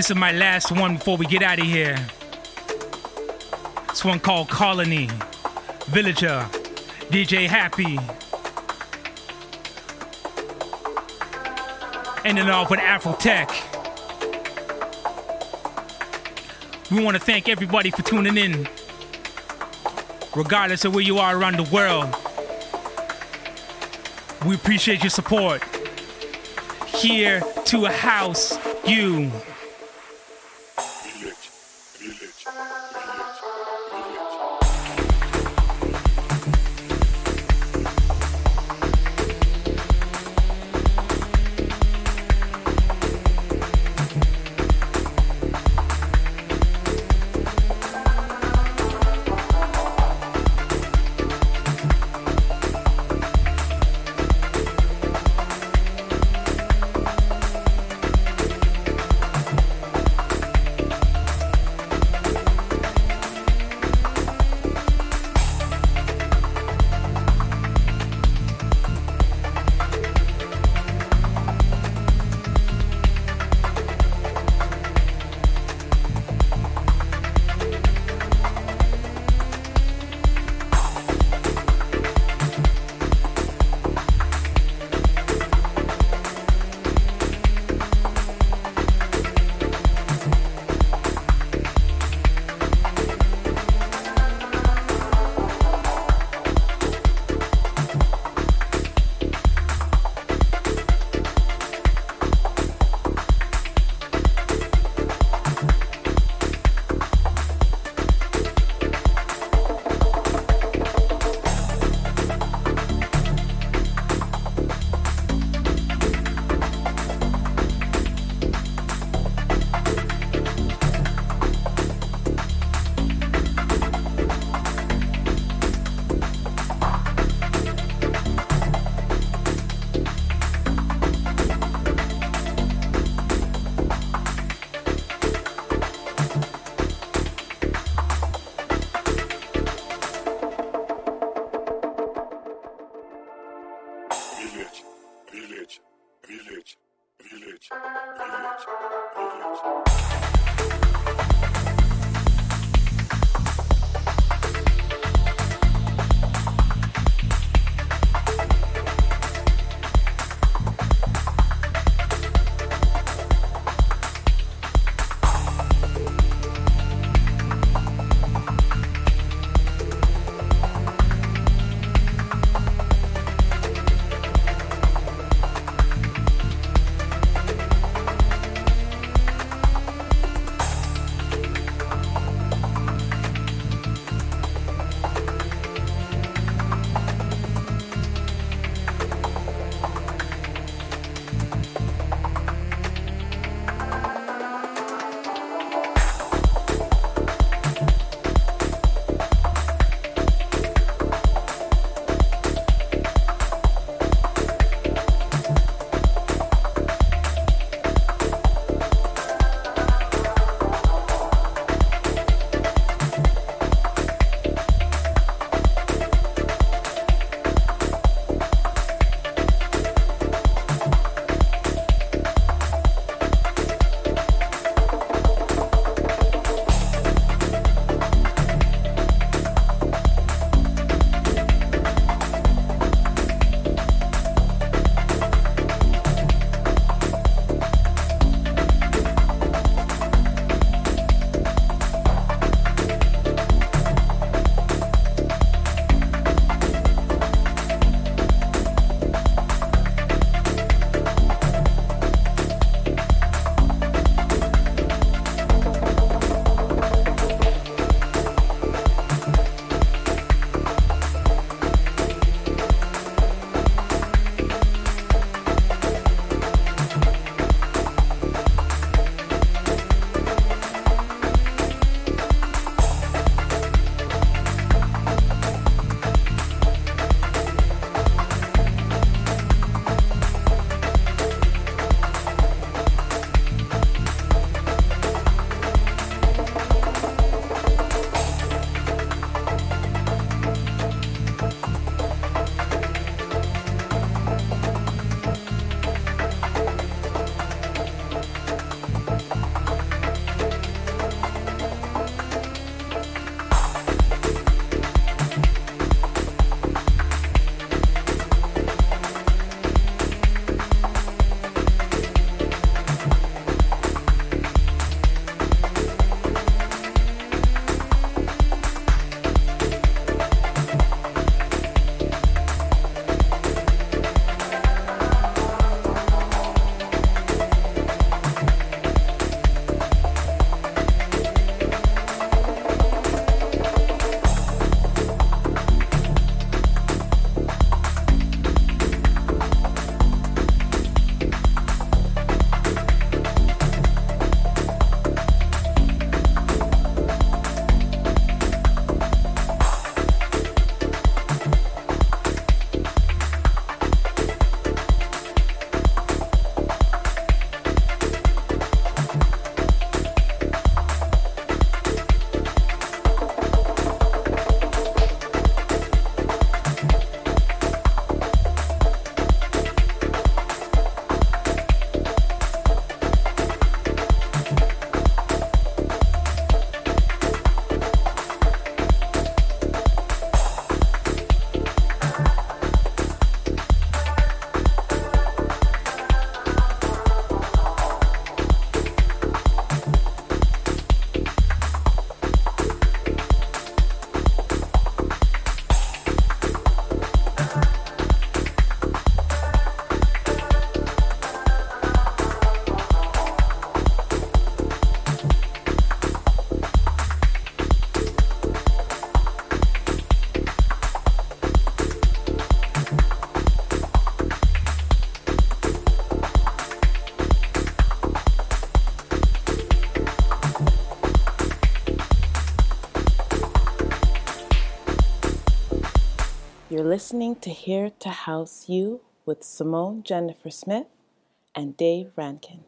This is my last one before we get out of here. This one called Colony, Villager, DJ Happy. Ending off with Afro Tech. We want to thank everybody for tuning in, regardless of where you are around the world. We appreciate your support. Here to a house you. Listening to Here to House You with Simone Jennifer Smith and Dave Rankin.